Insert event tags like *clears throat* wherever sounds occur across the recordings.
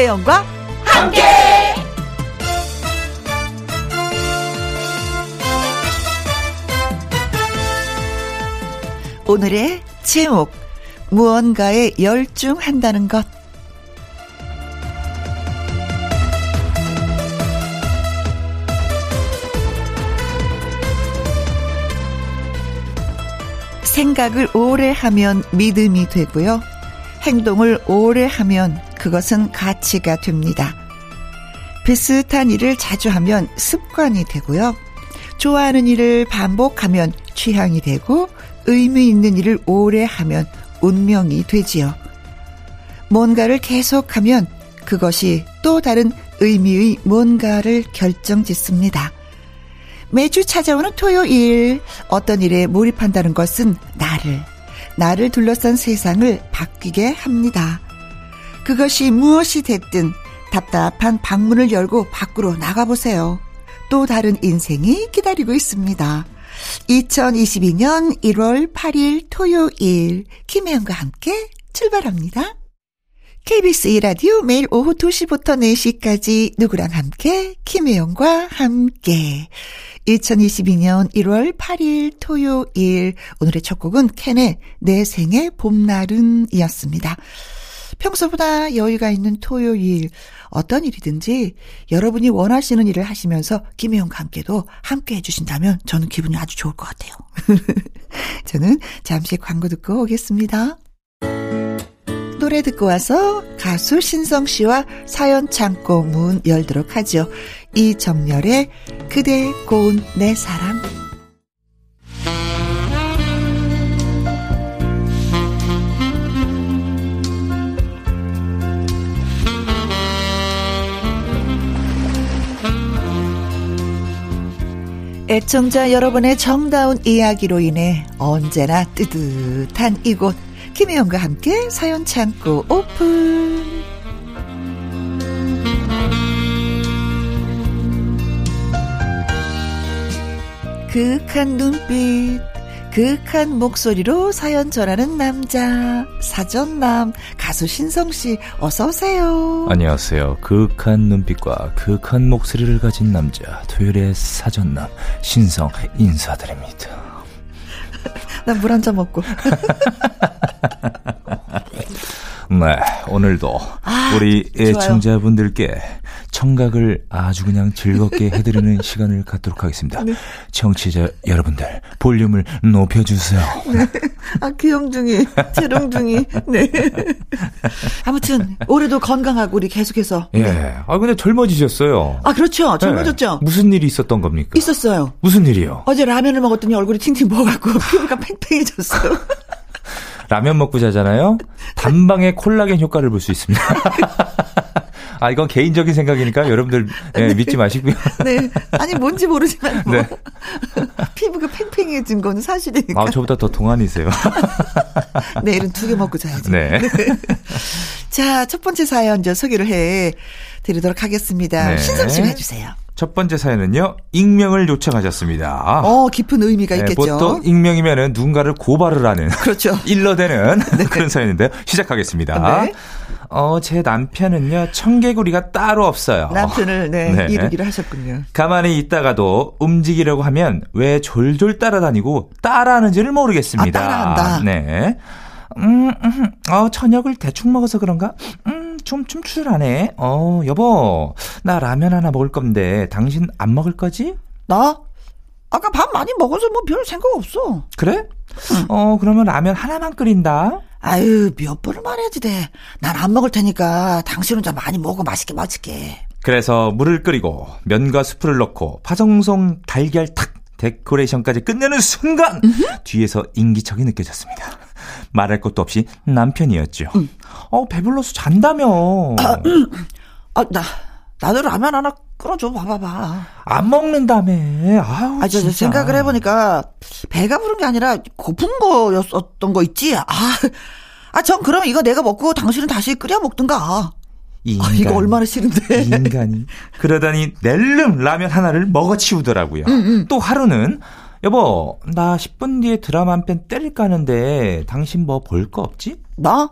김혜영과 함께. 오늘의 제목 무언가에 열중한다는 것 생각을 오래 하면 믿음이 되고요. 행동을 오래 하면 그것은 가치가 됩니다. 비슷한 일을 자주 하면 습관이 되고요. 좋아하는 일을 반복하면 취향이 되고 의미 있는 일을 오래 하면 운명이 되지요. 뭔가를 계속하면 그것이 또 다른 의미의 뭔가를 결정 짓습니다. 매주 찾아오는 토요일 어떤 일에 몰입한다는 것은 나를 나를 둘러싼 세상을 바뀌게 합니다. 그것이 무엇이 됐든 답답한 방문을 열고 밖으로 나가보세요. 또 다른 인생이 기다리고 있습니다. 2022년 1월 8일 토요일 김혜영과 함께 출발합니다. KBS 2라디오 매일 오후 2시부터 4시까지 누구랑 함께 김혜영과 함께 2022년 1월 8일 토요일 오늘의 첫 곡은 캔의 내 생의 봄날은 이었습니다. 평소보다 여유가 있는 토요일 어떤 일이든지 여러분이 원하시는 일을 하시면서 김혜영과 함께도 함께 해주신다면 저는 기분이 아주 좋을 것 같아요. *laughs* 저는 잠시 광고 듣고 오겠습니다. 노래 듣고 와서 가수 신성 씨와 사연 창고 문 열도록 하죠. 이정열의 그대 고운 내 사랑. 애청자 여러분의 정다운 이야기로 인해 언제나 뜨뜻한 이곳 김혜영과 함께 사연 창고 오픈. 그윽한 눈빛 그윽한 목소리로 사연 전하는 남자 사전남 가수 신성 씨 어서 오세요. 안녕하세요. 그윽한 눈빛과 그윽한 목소리를 가진 남자 토요일의 사전남 신성 인사드립니다. 나 물 한 잔 먹고 *laughs* 네 오늘도 아, 우리. 애청자분들께 청각을 아주 그냥 즐겁게 *laughs* 해드리는 시간을 갖도록 하겠습니다. 네. 청취자 여러분들 볼륨을 높여주세요. 아 귀염둥이 재롱둥이 네 아무튼 올해도 건강하고 우리 계속해서 예. 네. 아 근데 젊어지셨어요. 아 그렇죠 젊어졌죠 네. 무슨 일이 있었던 겁니까? 있었어요 무슨 일이요? 어제 라면을 먹었더니 얼굴이 팅팅 부어갖고 *laughs* 피부가 팽팽해졌어요 라면 먹고 자잖아요. 단방에 콜라겐 효과를 볼 수 있습니다. *laughs* 아 이건 개인적인 생각이니까 여러분들 예, 믿지 마시고요. *laughs* 네 아니 뭔지 모르지만 뭐 네. *laughs* 피부가 팽팽해진 건 사실이니까 아 저보다 더 동안이세요. 내일은 두 개 먹고 자야지 네. 자첫 번째 사연 저 소개를 해 드리도록 하겠습니다 네. 신성 씨가 해주세요 첫 번째 사연은요. 익명을 요청하셨습니다. 어 깊은 의미가 네, 있겠죠 보통 익명이면은 누군가를 고발을 하는 그렇죠 *laughs* 일러대는 *laughs* 그런 사연인데요. 시작하겠습니다. 네. 어, 제 남편은요, 청개구리가 따로 없어요. 남편을 네, 네. 이루기로 하셨군요 가만히 있다가도 움직이려고 하면 왜 졸졸 따라다니고 따라하는지를 모르겠습니다. 아, 따라한다. 네. 음, 음, 어, 저녁을 대충 먹어서 그런가? 음, 좀 춤출하네. 어, 여보, 나 라면 하나 먹을 건데, 당신 안 먹을 거지? 나 아까 밥 많이 먹어서 뭐 별 생각 없어 그래? 어, 그러면 라면 하나만 끓인다. 아유 몇 번을 말해야지 돼 난 안 먹을 테니까 당신 혼자 많이 먹어 맛있게 맛있게 그래서 물을 끓이고 면과 수프를 넣고 파송송 달걀 탁 데코레이션까지 끝내는 순간 뒤에서 인기척이 느껴졌습니다. 말할 것도 없이 남편이었죠. 어 배불러서 잔다며. 아나 나도 라면 하나 끓여줘 봐봐봐 안 먹는다며. 아우 아, 저, 저 진짜. 생각을 해보니까 배가 부른 게 아니라 고픈 거였었던 거 있지 아, *laughs* 아, 전 그럼 이거 내가 먹고 당신은 다시 끓여 먹든가. 이 아, 인간, 이거 얼마나 싫은데. 이 인간이 그러다니 낼름 라면 하나를 먹어치우더라고요. 또 하루는 여보 나 10분 뒤에 드라마 한 편 때릴까 하는데 당신 뭐 볼 거 없지? 나?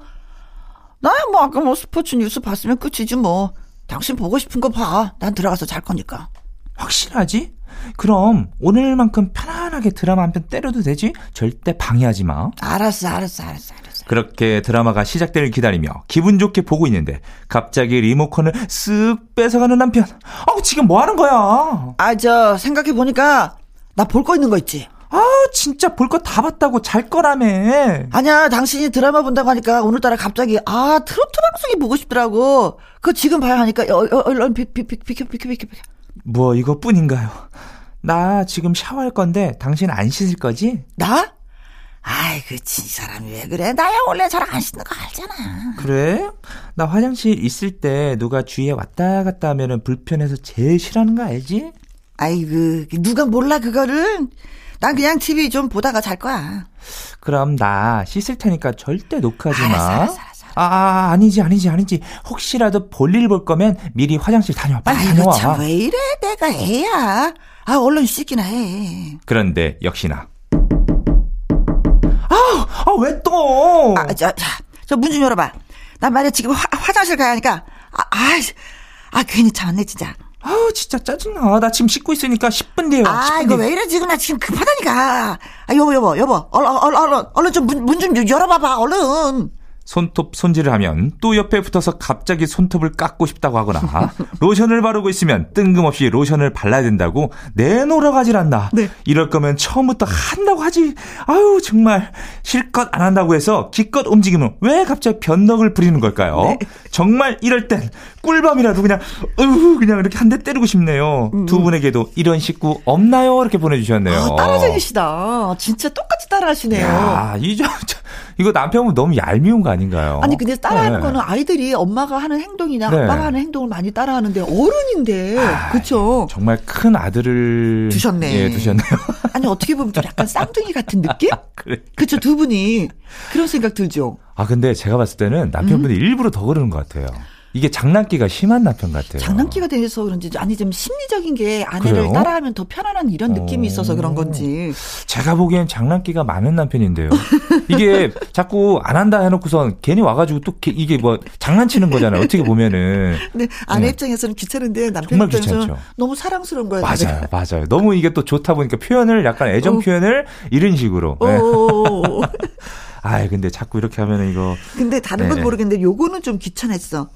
나야 뭐 아까 뭐 스포츠 뉴스 봤으면 끝이지 뭐. 당신 보고 싶은 거 봐. 난 들어가서 잘 거니까. 확실하지? 그럼 오늘만큼 편안하게 드라마 한 편 때려도 되지? 절대 방해하지 마. 알았어, 알았어, 알았어, 알았어. 그렇게 드라마가 시작되를 기다리며 기분 좋게 보고 있는데 갑자기 리모컨을 쓱 뺏어가는 남편. 아우 지금 뭐 하는 거야? 아, 저 생각해 보니까 나 볼 거 있는 거 있지. 아 진짜 볼 거 다 봤다고 잘 거라며. 아니야, 당신이 드라마 본다고 하니까 오늘따라 갑자기 아 트로트 방송이 보고 싶더라고. 그거 지금 봐야 하니까 어, 어, 얼른 비, 비, 비, 비켜, 비켜, 비켜, 비켜. 뭐 이것뿐인가요? 나 지금 샤워할 건데 당신 안 씻을 거지? 나? 아이, 이 사람이 왜 그래? 나야 원래 잘 안 씻는 거 알잖아. 그래? 나 화장실 있을 때 누가 주위에 왔다 갔다 하면은 불편해서 제일 싫어하는 거 알지? 아이고, 누가 몰라, 그거를? 난 그냥 TV 좀 보다가 잘 거야. 그럼 나 씻을 테니까 절대 녹화하지 마. 알았어, 알았어, 알았어. 아, 아, 아니지, 아니지, 아니지. 혹시라도 볼일 볼 거면 미리 화장실 다녀와. 빨리 아이고, 다녀와. 참, 왜 이래? 내가 애야. 아, 얼른 씻기나 해. 그런데 역시나. 아, 아, 왜 또? 아, 저, 자, 저문 좀 열어봐. 난 말이야, 지금 화, 화장실 가야 하니까. 아, 아, 아, 괜히 참았네, 진짜. 아우, 진짜 짜증나. 나 지금 씻고 있으니까 10분 뒤에요. 아, 10분 이거 뒤에. 왜 이래, 지금 나 지금 급하다니까. 아, 여보, 여보, 여보. 얼른, 얼른, 얼른, 얼른 좀 문, 문좀 열어봐봐, 얼른. 손톱 손질을 하면 또 옆에 붙어서 갑자기 손톱을 깎고 싶다고 하거나 *laughs* 로션을 바르고 있으면 뜬금없이 로션을 발라야 된다고 내놓으러 가질 않나. 네. 이럴 거면 처음부터 한다고 하지. 아유 정말 실컷 안 한다고 해서 기껏 움직이면 왜 갑자기 변덕을 부리는 걸까요? 네. 정말 이럴 땐 꿀밤이라도 그냥 으 그냥 이렇게 한 대 때리고 싶네요. 두 분에게도 이런 식구 없나요? 이렇게 보내주셨네요. 음. 아, 따라쟁이시다. 진짜 똑같이 따라하시네요. 야, 이저 이거 남편분 너무 얄미운 거 아닌가요? 아니 근데 따라하는 네. 거는 아이들이 엄마가 하는 행동이나 네. 아빠가 하는 행동을 많이 따라하는데 어른인데 아, 그쵸? 정말 큰 아들을 두셨네. 예, 두셨네요. *laughs* 아니 어떻게 보면 좀 약간 쌍둥이 같은 느낌? *laughs* 그래. 그쵸 두 분이 그런 생각 들죠. 아 근데 제가 봤을 때는 남편분이 음. 일부러 더 그러는 것 같아요. 이게 장난기가 심한 남편 같아요. 장난기가 돼서 그런지 아니 좀 심리적인 게 아내를 그래요? 따라하면 더 편안한 이런 느낌이 어. 있어서 그런 건지. 제가 보기엔 장난기가 많은 남편인데요. 이게 *laughs* 자꾸 안 한다 해놓고선 괜히 와가지고 또 게- 이게 뭐 장난치는 거잖아요. 어떻게 보면은 근데 아내 네. 입장에서는 귀찮은데 남편 입장에서는. 너무 사랑스러운 거예요. 맞아요, *laughs* 맞아요. 너무 이게 또 좋다 보니까 표현을 약간 애정 어. 표현을 이런 식으로. 네. *laughs* 오. 아 근데 자꾸 이렇게 하면은 이거 근데 다른 건 네. 모르겠는데 요거는 좀 귀찮았어.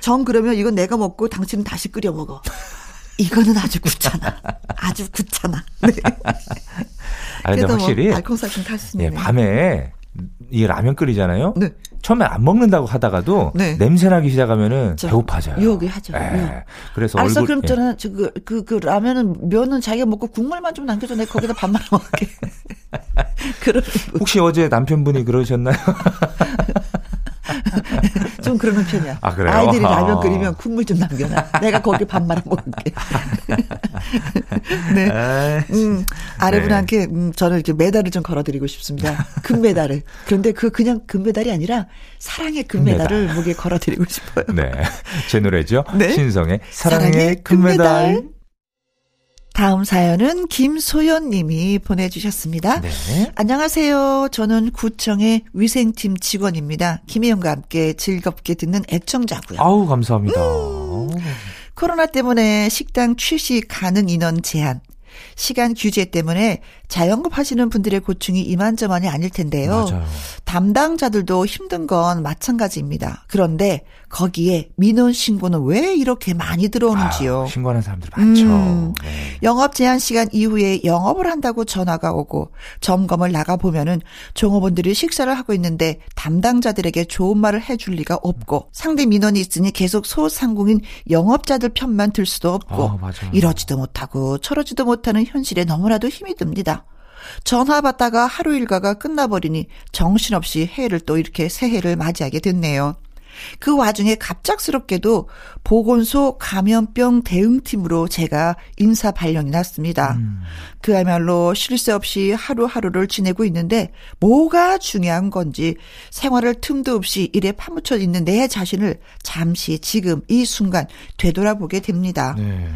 정 그러면 이건 내가 먹고 당신은 다시 끓여 먹어. 이거는 아주 귀찮아. 아주 귀찮아. 네. 아 근데 그래도 확실히 뭐 알콩달콩 탈수네. 예, 밤에 이 라면 끓이잖아요. 네. 처음에 안 먹는다고 하다가도 네. 냄새 나기 시작하면 저, 배고파져요. 유혹이 하죠. 예. 유혹. 그래서 얼굴 그럼 예. 저는 그, 그, 그 라면은 면은 자기가 먹고 국물만 좀 남겨줘. 내가 거기다 밥 말아 먹을게. *laughs* 그런, 혹시 어제 남편분이 그러셨나요? *laughs* *laughs* 좀 그러는 편이야. 아, 그래요? 아이들이 라면 아. 끓이면 국물 좀 남겨놔. 내가 거기 밥 말아 먹을게. *laughs* 네. 음, 아내분한테 음, 저는 이렇게 메달을 좀 걸어드리고 싶습니다. 금메달을. 그런데 그 그냥 금메달이 아니라 사랑의 금메달을 목에 걸어드리고 싶어요. 네. 제 노래죠. 네. 신성의 사랑의, 사랑의 금메달. 금메달. 다음 사연은 김소연 님이 보내주셨습니다. 네. 안녕하세요. 저는 구청의 위생팀 직원입니다. 김혜영과 함께 즐겁게 듣는 애청자고요. 아우, 감사합니다. 음. 코로나 때문에 식당 취식 가능 인원 제한, 시간 규제 때문에 자영업 하시는 분들의 고충이 이만저만이 아닐 텐데요. 맞아요. 담당자들도 힘든 건 마찬가지입니다. 그런데 거기에 민원 신고는 왜 이렇게 많이 들어오는지요? 아유, 신고하는 사람들 많죠. 음. 네. 영업 제한 시간 이후에 영업을 한다고 전화가 오고 점검을 나가 보면은 종업원들이 식사를 하고 있는데 담당자들에게 좋은 말을 해줄 리가 없고 상대 민원이 있으니 계속 소상공인 영업자들 편만 들 수도 없고 아, 맞아요. 이러지도 못하고 저러지도 못하 는 현실에 너무나도 힘이 듭니다. 전화 받다가 하루 일과가 끝나버리니 정신없이 해를 또 이렇게 새해를 맞이하게 됐네요. 그 와중에 갑작스럽게도 보건소 감염병 대응팀으로 제가 인사 발령이 났습니다. 그야말로 쉴 새 없이 하루하루를 지내고 있는데 뭐가 중요한 건지 생활을 틈도 없이 일에 파묻혀 있는 내 자신을 잠시 지금 이 순간 되돌아보게 됩니다. 네.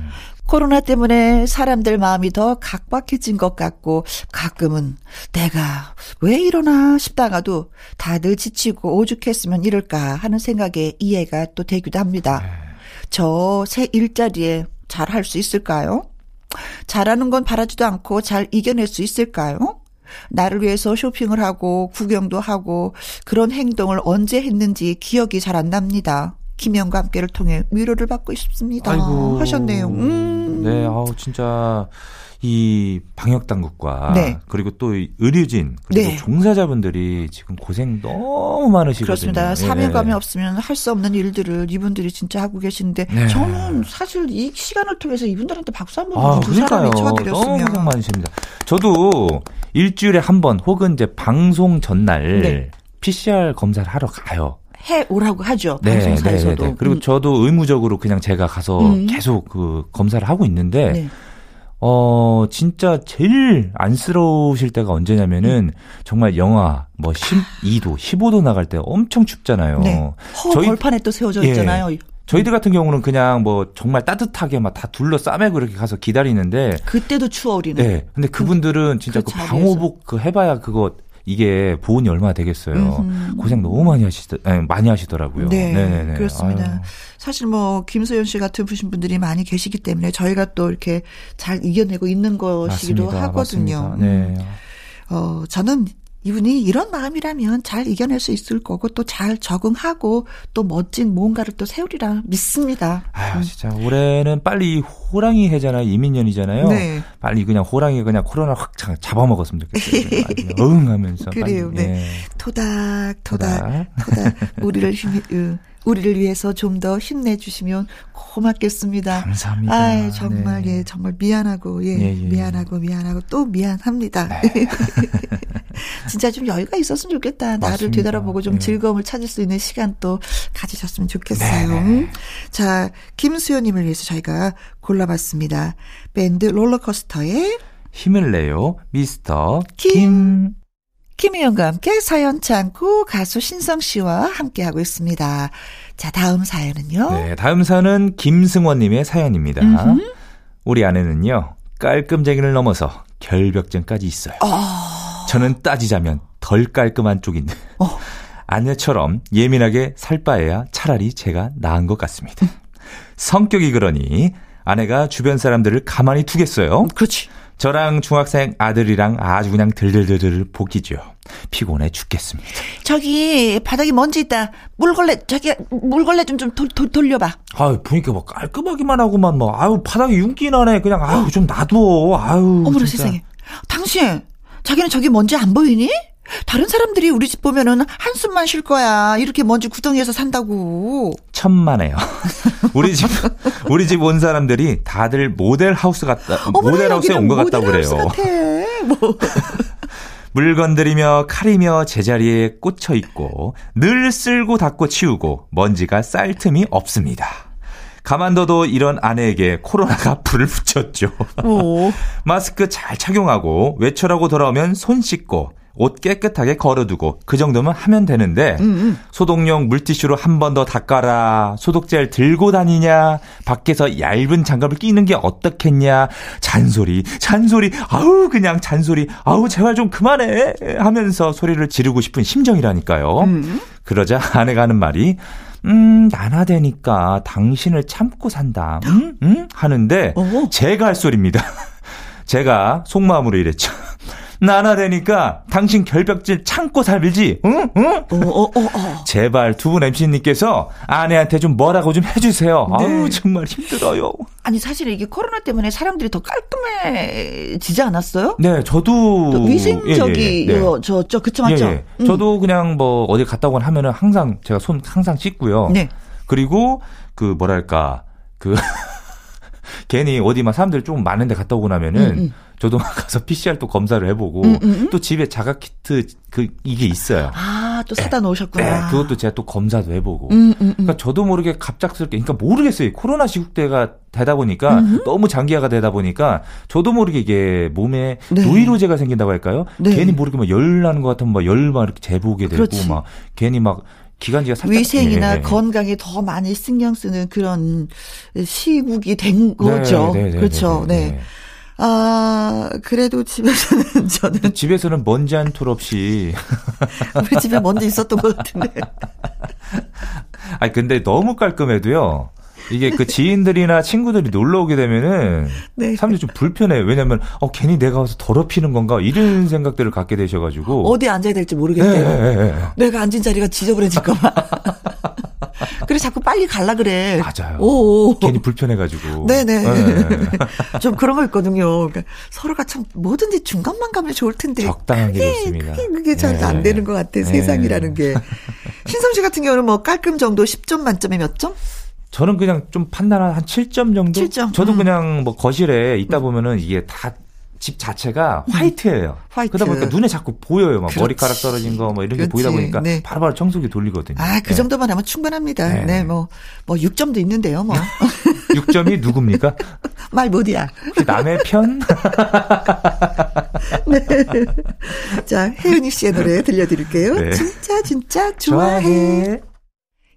코로나 때문에 사람들 마음이 더 각박해진 것 같고 가끔은 내가 왜 이러나 싶다가도 다들 지치고 오죽했으면 이럴까 하는 생각에 이해가 또 되기도 합니다. 네. 저새 일자리에 잘 할 수 있을까요? 잘하는 건 바라지도 않고 잘 이겨낼 수 있을까요? 나를 위해서 쇼핑을 하고 구경도 하고 그런 행동을 언제 했는지 기억이 잘 안 납니다. 김영과 함께를 통해 위로를 받고 싶습니다. 아이고. 하셨네요. 음. 네, 아우 진짜 이 방역 당국과 네. 그리고 또이 의료진 그리고 네. 종사자분들이 지금 고생 너무 많으시거든요. 그렇습니다. 예. 사명감이 없으면 할 수 없는 일들을 이분들이 진짜 하고 계신데 네. 저는 사실 이 시간을 통해서 이분들한테 박수 한번 아, 두 사람이 그러니까요. 너무 쳐드렸으면 고생 많으십니다. 저도 일주일에 한 번 혹은 이제 방송 전날 네. PCR 검사를 하러 가요. 해 오라고 하죠. 네, 네, 방송사에서도. 네, 네. 그리고 음. 저도 의무적으로 그냥 제가 가서 음. 계속 그 검사를 하고 있는데 네. 어, 진짜 제일 안쓰러우실 때가 언제냐면은 정말 영하 뭐 12도, 15도 나갈 때 엄청 춥잖아요. 네. 허 저희- 벌판에 또 세워져 예. 있잖아요. 저희들 같은 경우는 그냥 뭐 정말 따뜻하게 막 다 둘러 싸매고 이렇게 가서 기다리는데 그때도 추워 우리는. 네. 근데 그분들은 진짜 그 그. 방호복 그 해봐야 그거 이게 보온이 얼마나 되겠어요. 음흠. 고생 너무 많이 하시더, 아니, 많이 하시더라고요. 네, 네네네. 그렇습니다. 아유. 사실 뭐 김소연 씨 같은 부신 분들이 많이 계시기 때문에 저희가 또 이렇게 잘 이겨내고 있는 것이기도 맞습니다. 하거든요. 맞습니다. 네. 음. 어, 저는 이분이 이런 마음이라면 잘 이겨낼 수 있을 거고 또 잘 적응하고 또 멋진 뭔가를 또 세우리라 믿습니다. 아유, 진짜 올해는 빨리 이 호랑이 해잖아요. 이민년이잖아요. 네. 빨리 그냥 호랑이 그냥 코로나 확 자- 잡아먹었으면 좋겠어요. *laughs* 아주 그냥 응 하면서. 그래요, 빨리. 네. 예. 토닥 토닥 토닥. *laughs* 우리를 힘 으, 우리를 위해서 좀 더 힘내주시면 고맙겠습니다. 감사합니다. 아 정말 네. 예 정말 미안하고 예, 예, 예. 미안하고 미안하고 또 미안합니다. *laughs* 진짜 좀 여유가 있었으면 좋겠다. 나를 맞습니다. 되돌아보고 좀 예. 즐거움을 찾을 수 있는 시간 또 가지셨으면 좋겠어요. 네. 자 김수현님을 위해서 저희가 골라봤습니다. 밴드 롤러코스터의 힘을 내요. 미스터 김. 김. 김혜영과 함께 사연 창고 가수 신성 씨와 함께하고 있습니다. 자, 다음 사연은요. 네, 다음 사연은 김승원님의 사연입니다. 음흠. 우리 아내는요, 깔끔쟁이를 넘어서 결벽증까지 있어요. 어, 저는 따지자면 덜 깔끔한 쪽인데, 어. *laughs* 아내처럼 예민하게 살 바에야 차라리 제가 나은 것 같습니다. *laughs* 성격이 그러니 아내가 주변 사람들을 가만히 두겠어요. 그렇지. 저랑 중학생 아들이랑 아주 그냥 들들들들 볶이죠. 피곤해 죽겠습니다. 저기 바닥에 먼지 있다. 물걸레 저기 물걸레 좀 좀 돌려봐. 아유, 보니까 뭐 깔끔하기만 하고만 뭐, 아유, 바닥에 윤기 나네. 그냥, 아유, 좀 놔둬. 아유. 어머나 진짜. 세상에. 당신 자기는 저기 먼지 안 보이니? 다른 사람들이 우리 집 보면은 한숨만 쉴 거야. 이렇게 먼지 구덩이에서 산다고. 천만에요. *laughs* 우리 집, 우리 집 온 사람들이 다들 모델 하우스 같다, 어머나, 모델 하우스에 온 것 같다고 그래요. 뭐. *laughs* 물건들이며 칼이며 제자리에 꽂혀 있고 늘 쓸고 닦고 치우고 먼지가 쌀 틈이 없습니다. 가만둬도 이런 아내에게 코로나가 *laughs* 불을 붙였죠. 뭐. *laughs* 마스크 잘 착용하고 외출하고 돌아오면 손 씻고 옷 깨끗하게 걸어두고 그 정도면 하면 되는데 음, 소독용 물티슈로 한 번 더 닦아라. 소독제를 들고 다니냐? 밖에서 얇은 장갑을 끼는 게 어떻겠냐? 잔소리 잔소리. 아우 그냥 잔소리. 아우 제발 좀 그만해. 하면서 소리를 지르고 싶은 심정이라니까요. 음. 그러자 아내가 하는 말이 음 나나되니까 당신을 참고 산다 음? 음? 하는데 어. 제가 할 소리입니다 *laughs* 제가 속마음으로 이랬죠 *laughs* 나나 되니까 당신 결벽질 참고 살지 응? 응? 어, 어, 어, 어. 제발 두 분 MC님께서 아내한테 좀 뭐라고 좀 해주세요. 네. 아우 정말 힘들어요. 아니 사실 이게 코로나 때문에 사람들이 더 깔끔해지지 않았어요? 네, 저도 또 위생적이 예, 예, 네. 요, 저, 저, 그쵸, 예, 맞죠? 예. 음. 저도 그냥 뭐 어디 갔다 오거나 하면은 항상 제가 손 항상 씻고요. 네. 그리고 그 뭐랄까 그 *laughs* 괜히 어디 막 사람들 좀 많은데 갔다 오고 나면은 음, 음. 저도 가서 *laughs* PCR 또 검사를 해보고 음, 음, 음. 또 집에 자가 키트 그 이게 있어요. 아, 또 사다 놓으셨구나. 네, 그것도 제가 또 검사도 해보고. 그러니까 저도 모르게 갑작스럽게, 그러니까 모르겠어요. 코로나 시국대가 되다 보니까. 너무 장기화가 되다 보니까 저도 모르게 이게 몸에 네. 노이로제가 생긴다고 할까요? 네. 괜히 모르게 막 열 나는 것 같으면 막 열막 이렇게 재보게 되고 그렇지. 막 괜히 막 기관지가 살짝 위생이나 예. 건강에 더 많이 신경 쓰는 그런 시국이 된 거죠. 네, 네, 네, 그렇죠. 네. 아, 그래도 집에서는 *laughs* 저는. 집에서는 먼지 한 톨 없이. *laughs* 우리 집에 먼지 있었던 것 같은데. 아니, 근데 너무 깔끔해도요. 이게 그 지인들이나 친구들이 놀러 오게 되면은 네. 사람들이 좀 불편해. 요 왜냐면 어 괜히 내가 와서 더럽히는 건가 이런 생각들을 갖게 되셔가지고 어디 앉아야 될지 모르겠대요. 네, 네, 네. 내가 앉은 자리가 지저분해질까봐. *laughs* 그래 자꾸 빨리 갈라 그래. 맞아요. 오. 괜히 불편해가지고. 네네. 네. *laughs* 좀 그런 거 있거든요. 그러니까 서로가 참 뭐든지 중간만 가면 좋을 텐데. 적당한 게 좋습니다. 그게, 그게 잘안 네. 되는 것 같아. 네. 세상이라는 게. 신성 씨 같은 경우는 뭐 깔끔 정도 10점 만점에 몇 점? 저는 그냥 좀 판단한 한 7점 정도? 7점. 저도 음. 그냥 뭐 거실에 있다 음. 보면은 이게 다 집 자체가 음. 화이트예요. 화이트. 그러다 보니까 눈에 자꾸 보여요. 막 그렇지. 머리카락 떨어진 거 뭐 이런 그렇지. 게 보이다 보니까 네. 바로바로 청소기 돌리거든요. 아, 그 네. 정도만 하면 충분합니다. 네, 네 뭐, 뭐 6점도 있는데요, 뭐. *laughs* 6점이 누굽니까? *laughs* 말 못이야. 남의 편? *laughs* 네. 자, 혜은이 씨의 노래 들려드릴게요. 네. 진짜, 진짜 좋아해. 좋아해.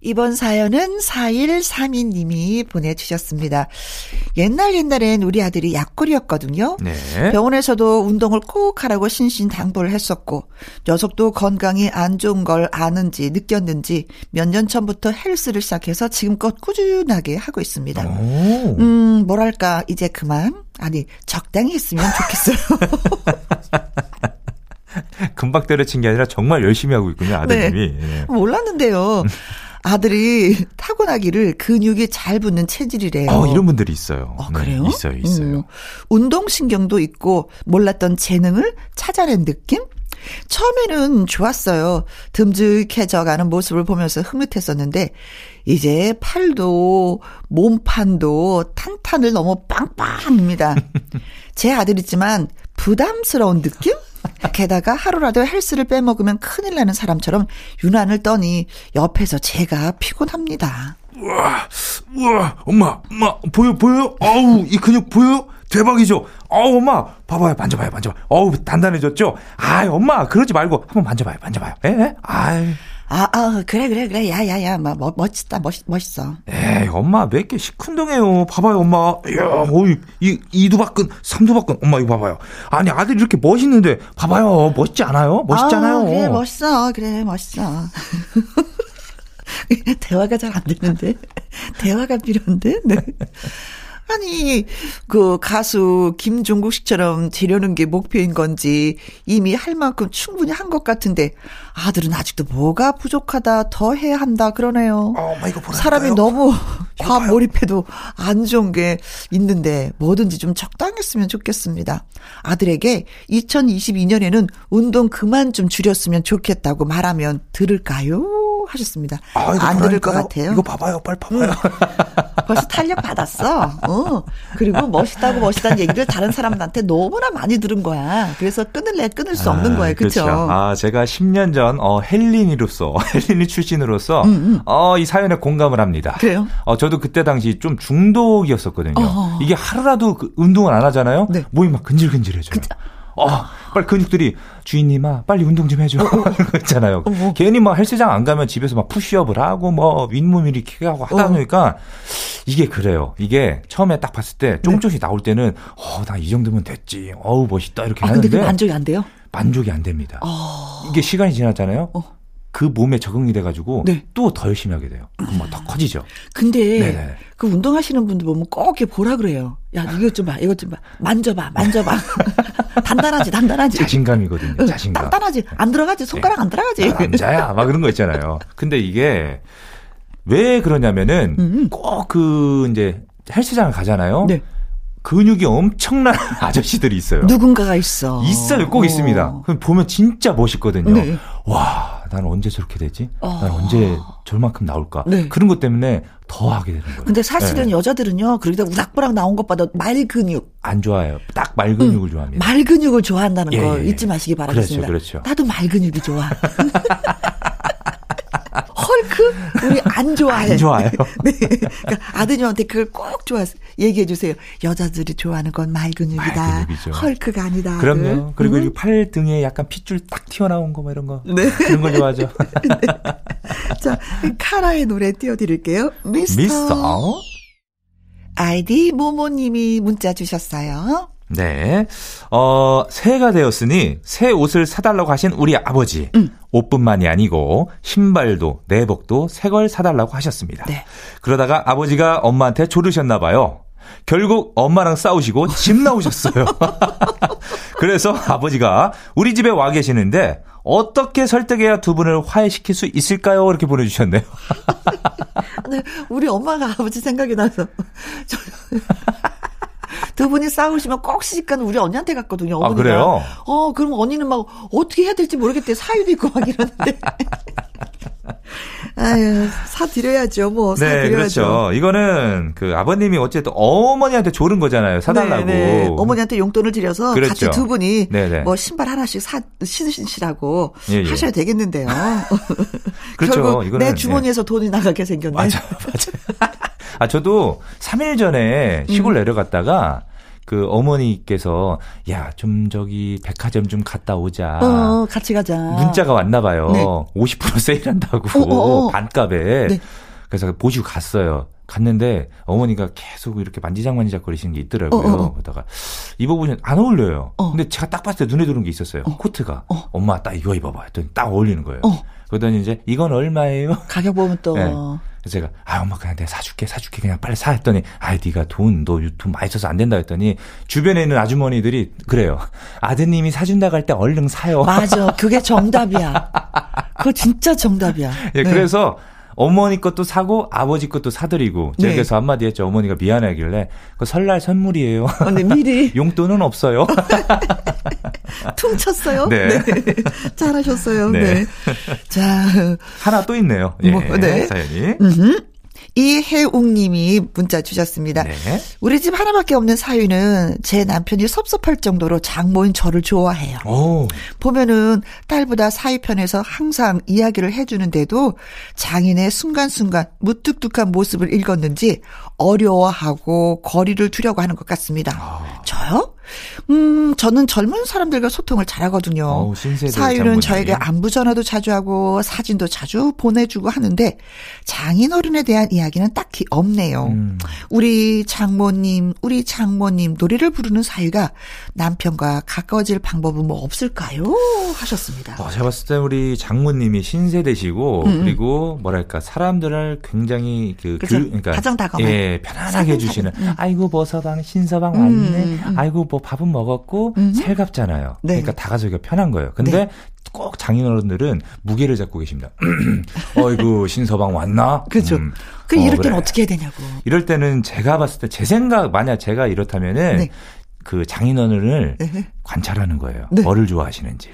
이번 사연은 4132님이 보내주셨습니다. 옛날 옛날엔 우리 아들이 약골이었거든요. 네. 병원에서도 운동을 꼭 하라고 신신당부를 했었고 녀석도 건강이 안 좋은 걸 아는지 느꼈는지 몇 년 전부터 헬스를 시작해서 지금껏 꾸준하게 하고 있습니다. 오. 음 뭐랄까 이제 그만 아니 적당히 했으면 좋겠어요. *laughs* 금방 때려친 게 아니라 정말 열심히 하고 있군요, 아드님이. 네. 네. 몰랐는데요. 아들이 *laughs* 타고나기를 근육이 잘 붙는 체질이래요. 어, 이런 분들이 있어요. 어, 그래요? 네, 있어요, 있어요. 음, 운동신경도 있고 몰랐던 재능을 찾아낸 느낌? 처음에는 좋았어요. 듬직해져 가는 모습을 보면서 흐뭇했었는데, 이제 팔도, 몸판도 탄탄을 너무 빵빵합니다. *laughs* 제 아들이지만 부담스러운 느낌? 게다가 하루라도 헬스를 빼먹으면 큰일 나는 사람처럼 유난을 떠니 옆에서 제가 피곤합니다. 우와, 우와, 엄마, 엄마, 보여, 보여? 어우, 이 근육 보여? 대박이죠? 어우, 엄마, 봐봐요, 만져봐요, 만져봐요. 어우, 단단해졌죠? 아이, 엄마, 그러지 말고, 한번 만져봐요, 만져봐요. 에? 에? 아이. 아, 아, 그래, 그래, 그래. 야, 야, 야, 뭐, 뭐 멋있다, 멋, 멋있어. 에이, 엄마, 몇 개 시큰둥해요. 봐봐요, 엄마. 이야, 어이, 이, 이두박근, 삼두박근. 엄마, 이거 봐봐요. 아니, 아들이 이렇게 멋있는데, 봐봐요. 멋있지 않아요? 멋있잖아요. 아, 그래, 멋있어. 그래, 멋있어. *laughs* 대화가 잘 안 되는데. 대화가 필요한데? 네. 아니, 그 가수 김종국 씨처럼 되려는 게 목표인 건지 이미 할 만큼 충분히 한 것 같은데 아들은 아직도 뭐가 부족하다, 더 해야 한다 그러네요. 어, 이거 사람이 너무 *laughs* 과몰입해도 안 좋은 게 있는데 뭐든지 좀 적당했으면 좋겠습니다. 아들에게 2022년에는 운동 그만 좀 줄였으면 좋겠다고 말하면 들을까요? 하셨습니다. 아, 안 들을 것 같아요. 이거 봐봐요, 빨리 봐봐요. 벌써 탄력 받았어. 어. 그리고 멋있다고 멋있다는 얘기를 다른 사람들한테 너무나 많이 들은 거야. 그래서 끊을래 끊을 수 없는 아, 거예요. 그렇죠? 아, 제가 10년 전 어, 헬린이로서 *laughs* 헬린이 출신으로서 음, 음. 어, 이 사연에 공감을 합니다. 그래요? 어, 저도 그때 당시 좀 중독이었었거든요. 어허. 이게 하루라도 그 운동을 안 하잖아요. 네. 몸이 막 근질근질해져요. 그, 어, 빨리 근육들이 주인님아 빨리 운동 좀 해줘 있잖아요. 어, *laughs* 괜히 막 헬스장 안 가면 집에서 막 푸시업을 하고 뭐 윗몸 일으키게 하고 하다 어. 보니까 이게 그래요. 이게 처음에 딱 봤을 때 쫑쫑이 네. 나올 때는 어 나 이 정도면 됐지. 어우 멋있다 이렇게 아, 하는데 근데 만족이 안 돼요? 만족이 안 됩니다. 어. 이게 시간이 지났잖아요. 어. 그 몸에 적응이 돼가지고 네. 또더 열심히 하게 돼요. 그럼 뭐더 커지죠. 근데 네네. 그 운동하시는 분들 보면 꼭 이렇게 보라 그래요. 야 이것 좀 봐, 이것 좀 봐, 만져봐, 만져봐. *laughs* 단단하지, 단단하지. 자신감이거든요. 자신감. 단단하지. 안 들어가지, 손가락 안 들어가지. 아, 남자야, 막 그런 거 있잖아요. 근데 이게 왜 그러냐면은 음, 음. 꼭그 이제 헬스장을 가잖아요. 네. 근육이 엄청난 *laughs* 아저씨들이 있어요. 누군가가 있어. 있어요, 꼭 어. 있습니다. 그럼 보면 진짜 멋있거든요. 네. 와, 나는 언제 저렇게 되지? 어. 난 언제 저만큼 나올까? 네. 그런 것 때문에 더 하게 되는 거예요. 근데 사실은 네. 여자들은요, 그러다 우락부락 나온 것보다 말 근육. 안 좋아해요. 딱 말 근육을 응. 좋아합니다. 말 근육을 좋아한다는 예, 거 예. 잊지 마시기 바라겠습니다. 그렇죠, 그렇죠. 나도 말 근육이 좋아. *laughs* 안 좋아해. 안 좋아해요. *laughs* 네. 그러니까 아드님한테 그걸 꼭 좋아 얘기해 주세요. 여자들이 좋아하는 건 맑은 육이다. 맑은 육이죠. 헐크가 아니다. 그럼요. 그리고 음. 이팔 등에 약간 핏줄 딱 튀어나온 거 뭐 이런 거. 네. 그런 걸 좋아하죠. *laughs* 자, 카라의 노래 띄워드릴게요. 미스터. 미스터. 아이디 모모님이 문자 주셨어요. 네. 어, 새해가 되었으니 새 옷을 사달라고 하신 우리 아버지. 음. 옷뿐만이 아니고 신발도 내복도 새 걸 사달라고 하셨습니다. 네. 그러다가 아버지가 엄마한테 조르셨나 봐요. 결국 엄마랑 싸우시고 집 나오셨어요. *laughs* 그래서 아버지가 우리 집에 와 계시는데 어떻게 설득해야 두 분을 화해시킬 수 있을까요? 이렇게 보내주셨네요. *laughs* 네, 우리 엄마가 아버지 생각이 나서. 저- 두 분이 싸우시면 꼭 시집가는 우리 언니한테 갔거든요. 어머니가. 아, 그래요? 어, 그럼 언니는 막 어떻게 해야 될지 모르겠대. 사유도 있고 막 이러는데. *laughs* 아유, 사드려야죠. 뭐, 네, 사드려야죠. 그렇죠. 이거는 그 아버님이 어쨌든 어머니한테 조른 거잖아요. 사달라고. 네, 네. 어머니한테 용돈을 드려서 그렇죠. 같이 두 분이 네, 네. 뭐 신발 하나씩 사 신으시라고 예, 예. 하셔야 되겠는데요. *laughs* 그렇죠. 결국 이거는, 내 주머니에서 돈이 나가게 생겼네. 맞아요, *laughs* 맞아요. 아, 저도 3일 전에 시골 내려갔다가 그 어머니께서 야, 좀 저기 백화점 좀 갔다 오자. 어, 같이 가자. 문자가 왔나 봐요. 네. 50% 세일한다고 어, 어, 어. 반값에. 네. 그래서 보시고 갔어요. 갔는데 어머니가 계속 이렇게 만지작만지작 거리시는 게 있더라고요. 어, 어, 어. 그러다가 입어보면 안 어울려요. 어. 근데 제가 딱 봤을 때 눈에 들어온 게 있었어요. 코트가. 어. 엄마 딱 이거 입어봐. 했더니 딱 어울리는 거예요. 어. 그러더니 이제 이건 얼마예요? 가격 보면 또 네. 그래서 제가 아 엄마 그냥 내가 사줄게 사줄게 그냥 빨리 사 했더니 아 네가 돈너돈 많이 써서 안 된다 했더니 주변에 있는 아주머니들이 그래요 아드님이 사준다고 할 때 얼른 사요 맞아. 그게 정답이야. 그거 진짜 정답이야. *laughs* 예, 네. 그래서 어머니 것도 사고 아버지 것도 사드리고 제가 네. 그래서 한마디 했죠 어머니가 미안하길래 그 설날 선물이에요 근데 미리 *laughs* 용돈은 없어요 *laughs* 퉁쳤어요. 네. *laughs* 잘하셨어요. 네. 네. 자, 하나 또 있네요 예, 뭐, 네. 사연이 이혜웅님이 문자 주셨습니다. 네. 우리 집 하나밖에 없는 사위는 제 남편이 섭섭할 정도로 장모인 저를 좋아해요. 오 보면은 딸보다 사위 편에서 항상 이야기를 해주는데도 장인의 순간순간 무뚝뚝한 모습을 읽었는지 어려워하고 거리를 두려고 하는 것 같습니다. 아. 저요? 음, 저는 젊은 사람들과 소통을 잘하거든요. 장모님. 저에게 안부 전화도 자주 하고 사진도 자주 보내주고 하는데 장인어른에 대한 이야기는 딱히 없네요. 음. 우리 장모님, 우리 장모님 노래를 부르는 사위가 남편과 가까워질 방법은 뭐 없을까요? 하셨습니다. 어, 제가 봤을 때 우리 장모님이 신세대시고 그리고 뭐랄까 사람들을 굉장히 그 음, 그렇죠. 교- 그러니까 가정 다감한. 예 편안하게 해주시는 음. 아이고 뭐 서방 신서방 음, 왔네 음, 음. 아이고 뭐 밥은 먹었고 음. 살갑잖아요 네. 그러니까 다가서기가 편한 거예요 근데 네. 꼭 장인어른들은 무게를 잡고 계십니다 *clears throat* 어이구 신서방 왔나 그렇죠. 음. 그 어, 이럴 그래. 때는 어떻게 해야 되냐고. 이럴 때는 제가 봤을 때 제 생각 만약 제가 이렇다면은 네. 그 장인어른을 네. 관찰하는 거예요. 네. 뭐를 좋아하시는지.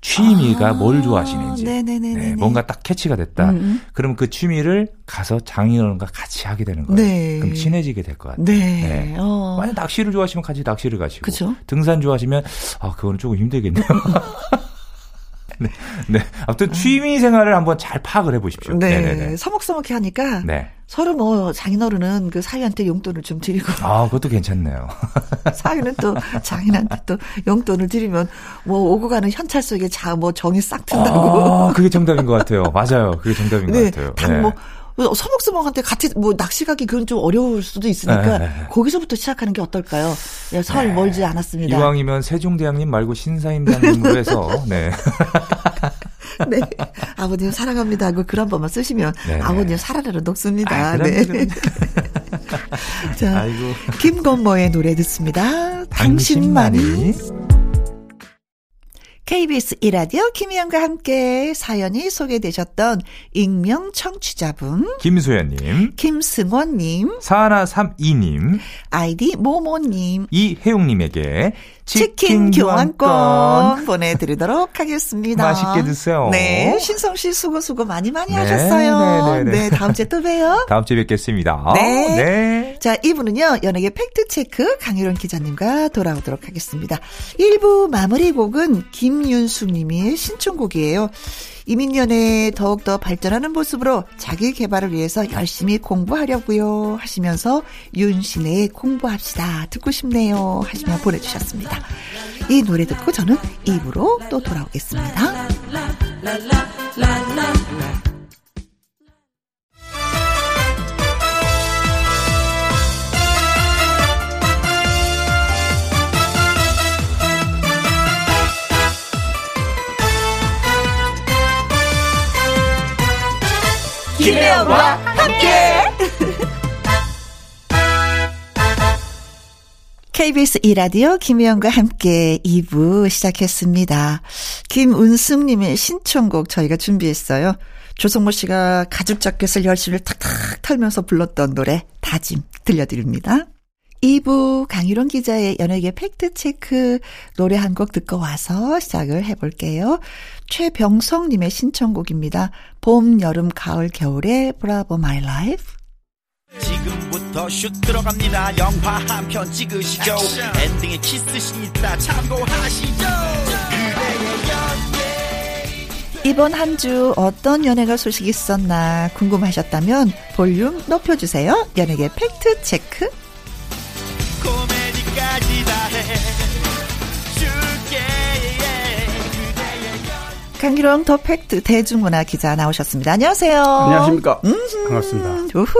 취미가 아, 뭘 좋아하시는지. 네, 뭔가 딱 캐치가 됐다. 음, 음. 그럼 그 취미를 가서 장인어른과 같이 하게 되는 거예요. 네. 그럼 친해지게 될 것 같아요. 네. 어. 만약 낚시를 좋아하시면 같이 낚시를 가시고. 그쵸. 등산 좋아하시면, 아, 그거는 조금 힘들겠네요. *laughs* *laughs* 네. 네. 아무튼 취미 생활을 한번 잘 파악을 해 보십시오. 네. 네네네. 서먹서먹해 하니까 네. 서로 뭐 장인어른은 그 사위한테 용돈을 좀 드리고 아, 그것도 괜찮네요. *laughs* 사위는 또 장인한테 또 용돈을 드리면 뭐 오고 가는 현찰 속에 자 뭐 정이 싹 든다고. 아, 그게 정답인 것 같아요. 맞아요. 그게 정답인 것 네. 같아요. 당뭐 서먹서먹한테 같이 뭐 낚시 가기 그건 좀 어려울 수도 있으니까 네, 네, 네. 거기서부터 시작하는 게 어떨까요? 예, 설 멀지 않았습니다. 이왕이면 세종대왕님 말고 신사임당님으로 해서 *laughs* 네. *laughs* 네. 아버님 사랑합니다 하고 글한 번만 쓰시면 네. 아버님 살아나려 녹습니다. 아, 네. *laughs* 자, 아이고. 김건모의 노래 듣습니다. 당신만이. KBS 이라디오 김희영과 함께 사연이 소개되셨던 익명 청취자분 김소연님, 김승원님 사하나삼이님, 아이디 모모님 이혜용님에게 치킨, 치킨 교환권 교환권 보내드리도록 하겠습니다. 맛있게 드세요. 네, 신성 씨 수고 수고 많이 많이 네, 하셨어요. 네, 네, 네. 다음 주에 또 봬요. 다음 주에 뵙겠습니다. 네. 네. 자, 2부는요, 연예계 팩트체크 강유론 기자님과 돌아오도록 하겠습니다. 1부 마무리 곡은 김윤숙 님의 신청곡이에요. 이민년에 더욱더 발전하는 모습으로 자기 개발을 위해서 열심히 공부하려고요 하시면서 윤신의 공부합시다 듣고 싶네요 하시며 보내주셨습니다. 이 노래 듣고 저는 입으로 또 돌아오겠습니다. 김혜영과 함께. KBS 이라디오 김혜영과 함께 2부 시작했습니다. 김은숙님의 신청곡 저희가 준비했어요. 조성모 씨가 가죽 자켓을 열심히 탁탁 털면서 불렀던 노래 다짐 들려드립니다. 2부 강유론 기자의 연예계 팩트체크 노래 한 곡 듣고 와서 시작을 해볼게요. 최병성님의 신청곡입니다. 봄, 여름, 가을, 겨울의 Bravo My Life. 지금부터 슛 들어갑니다. 영화 한 편 찍으시죠. 엔딩에 키스신 있다 참고하시죠. 이번 한 주 어떤 연예가 소식이 있었나 궁금하셨다면 볼륨 높여주세요. 연예계 팩트 체크. 강일홍 더 팩트 대중문화 기자 나오셨습니다. 안녕하세요. 안녕하십니까. 반갑습니다. 우후.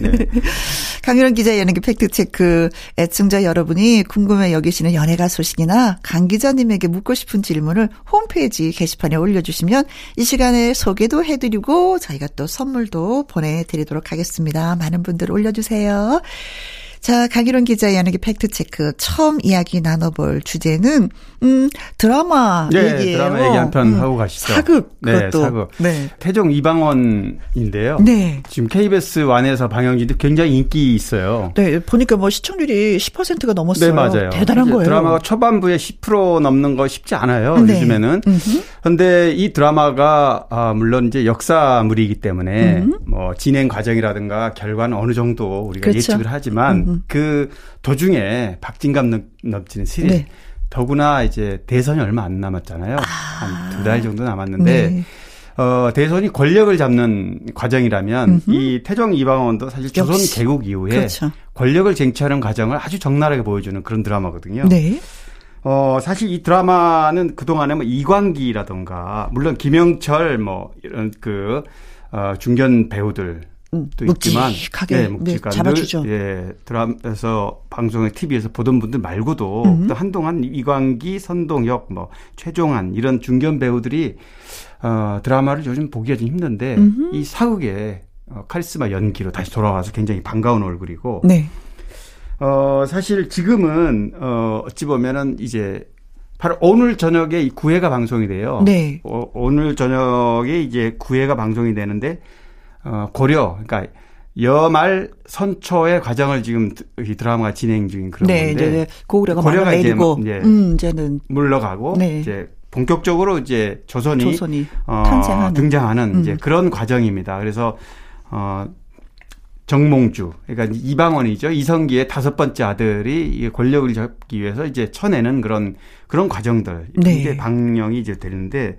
네. *laughs* 강일홍 기자 연예계 팩트 체크 애청자 여러분이 궁금해 여기시는 연예가 소식이나 강 기자님에게 묻고 싶은 질문을 홈페이지 게시판에 올려주시면 이 시간에 소개도 해드리고 저희가 또 선물도 보내드리도록 하겠습니다. 많은 분들 올려주세요. 자, 강일홍 기자의 연예계 팩트체크 처음 이야기 나눠볼 주제는 음 드라마 네, 얘기예요. 드라마 얘기 한편 음, 하고 가시죠. 사극 네, 그것도. 사극. 네. 태종 이방원인데요. 네. 지금 KBS 완에서 방영진도 굉장히 인기 있어요. 네, 보니까 뭐 시청률이 10%가 넘었어요. 네, 맞아요. 대단한 거예요. 드라마가 초반부에 10% 넘는 거 쉽지 않아요. 네. 요즘에는. 음흠. 근데 이 드라마가 아, 물론 이제 역사물이기 때문에 음. 뭐 진행 과정이라든가 결과는 어느 정도 우리가 그렇죠. 예측을 하지만 음 음. 그 도중에 박진감 넘- 넘치는 스릴 네. 더구나 이제 대선이 얼마 안 남았잖아요. 한두 달 정도 남았는데 네. 어, 대선이 권력을 잡는 과정이라면 음흠. 이 태종 이방원도 사실 조선. 개국 이후에 그렇죠. 권력을 쟁취하는 과정을 아주 적나라하게 보여주는 그런 드라마거든요. 네. 어, 사실 이 드라마는 그동안에 뭐 이광기라던가, 물론 김영철 뭐 이런 그, 어, 중견 배우들 음, 도 있지만 묵직하게 네, 네, 묵직한 잡아주죠. 늘, 예, 드라마에서 방송에 TV에서 보던 분들 말고도 음. 또 한동안 이광기, 선동혁, 뭐 최종한 이런 중견 배우들이 어, 드라마를 요즘 보기가 좀 힘든데 음흠. 이 사극의 어, 카리스마 연기로 다시 돌아와서 굉장히 반가운 얼굴이고 네. 어, 사실 지금은, 어, 어찌 보면은 이제, 바로 오늘 저녁에 이 9회가 방송이 돼요. 네. 어, 오늘 저녁에 이제 9회가 방송이 되는데, 어, 고려, 그러니까 여말 선초의 과정을 지금 이 드라마가 진행 중인 그런 네, 건데, 네, 네. 고구려가 고려가 이제 내리고, 뭐, 예. 음, 이제는 물러가고, 네. 이제 본격적으로 이제 조선이, 조선이 어, 탄생하는. 등장하는 이제 음. 그런 과정입니다. 그래서 어 정몽주, 그러니까 이방원이죠. 이성기의 다섯 번째 아들이 이 권력을 잡기 위해서 이제 쳐내는 그런 그런 과정들 네. 이제 방영이 이제 되는데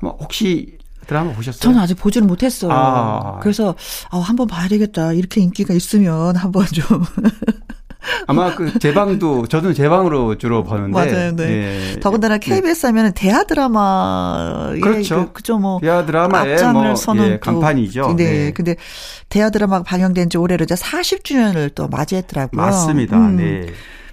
뭐 혹시 드라마 보셨어요? 저는 아직 보지는 못했어요. 아. 그래서 아, 한번 봐야 되겠다. 이렇게 인기가 있으면 한번 좀 *laughs* 아마 그 제 방도 저는 제 방으로 주로 보는데 맞아요. 네. 예. 더군다나 KBS 하면은 대하 드라마의 그렇죠. 그, 그죠 뭐 대하 드라마의 앞장을 뭐 서는 예, 또- 간판이죠. 네. 네. 근데 대하 드라마가 방영된 지 올해로 이제 40주년을 또 맞이했더라고요. 맞습니다. 음. 네.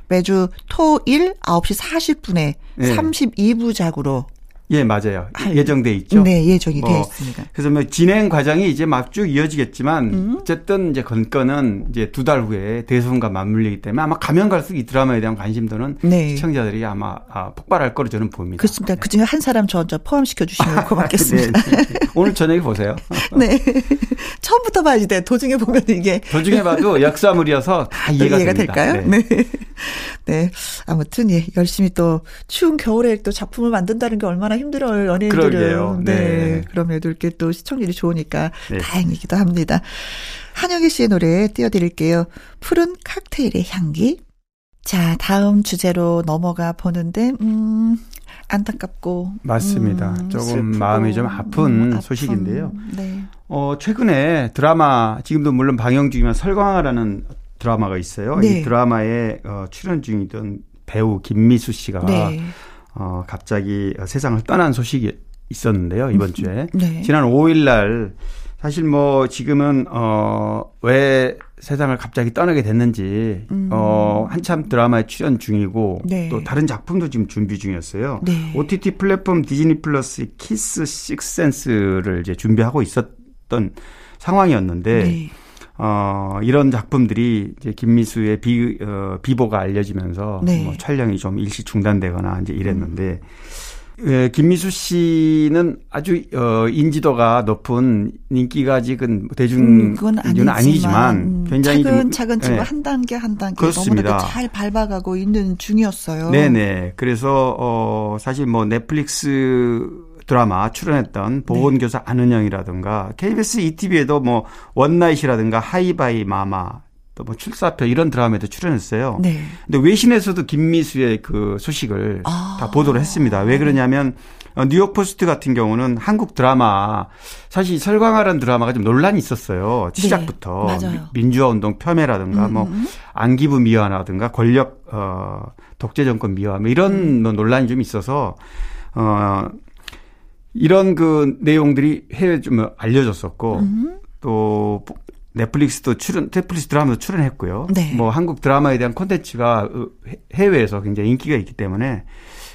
매주 토 일 9시 40분에 네. 32부작으로 예, 맞아요. 할- 예정돼 있죠. 네, 예정이 되어 어, 있습니다. 그래서 뭐 진행 과정이 이제 막 쭉 이어지겠지만 음. 어쨌든 이제 건건은 이제 두 달 후에 대선과 맞물리기 때문에 아마 가면 갈수록 이 드라마에 대한 관심도는 네. 시청자들이 아마 아, 폭발할 거로 저는 봅니다. 그렇습니다. 그 중에 한 사람 저 혼자 포함시켜 주시면 *laughs* 고맙겠습니다. 네, 네. 오늘 저녁에 보세요. *laughs* 네. 처음부터 봐야지 돼. 도중에 보면 이게 도중에 봐도 역사물이어서 다 이해가, 됩니다. 될까요? 네. 네. *laughs* 네. 아무튼 예, 열심히 또 추운 겨울에 또 작품을 만든다는 게 얼마나 힘들어요, 연예인들은. 그러게요. 네. 네. 그럼에도 이렇게 또 시청률이 좋으니까 네. 다행이기도 합니다. 한영희 씨의 노래 띄워드릴게요. 푸른 칵테일의 향기. 자, 다음 주제로 넘어가 보는데, 음, 안타깝고. 맞습니다. 음, 조금 슬프고, 마음이 좀 아픈 음, 아픈, 소식인데요. 네. 어, 최근에 드라마, 지금도 물론 방영 중이면 설광아라는 드라마가 있어요. 네. 이 드라마에 어, 출연 중이던 배우 김미수 씨가 네. 어, 갑자기 세상을 떠난 소식이 있었는데요. 이번 주에. 네. 지난 5일 날 사실 뭐 지금은 어 왜 세상을 갑자기 떠나게 됐는지 음. 어 한참 드라마에 출연 중이고 네. 또 다른 작품도 지금 준비 중이었어요. 네. OTT 플랫폼 디즈니 플러스 키스 식스 센스를 이제 준비하고 있었던 상황이었는데 네. 어, 이런 작품들이 이제 김미수의 비, 어, 비보가 알려지면서 네. 뭐 촬영이 좀 일시 중단되거나 이제 이랬는데, 예, 김미수 씨는 아주, 어, 인지도가 높은 인기가 아직은 대중, 음, 그건 이유는 아니지만, 음, 굉장히 좀- 차근차근 지금 예. 한 단계 한 단계 그렇습니다. 너무나도 잘 밟아가고 있는 중이었어요. 네네. 그래서, 어, 사실 뭐 넷플릭스 드라마 출연했던 보건교사 안은영이라든가 KBS ETV에도 뭐 원나잇이라든가 하이바이 마마 또뭐 출사표 이런 드라마에도 출연했어요. 네. 근데 외신에서도 김미수의 그 소식을 아. 다 보도를 했습니다. 왜 그러냐면 어, 뉴욕 포스트 같은 경우는 한국 드라마 사실 설강화라는 드라마가 좀 논란이 있었어요. 시작부터 네, 맞아요. 미- 민주화 운동 폄훼라든가 음, 뭐 음. 안기부 미화라든가 권력 어 독재 정권 미화 뭐 이런 음. 뭐 논란이 좀 있어서 어 이런 그 내용들이 해외에 좀 알려졌었고 음. 또 넷플릭스도 출연 넷플릭스 드라마도 출연했고요. 네. 뭐 한국 드라마에 대한 콘텐츠가 해외에서 굉장히 인기가 있기 때문에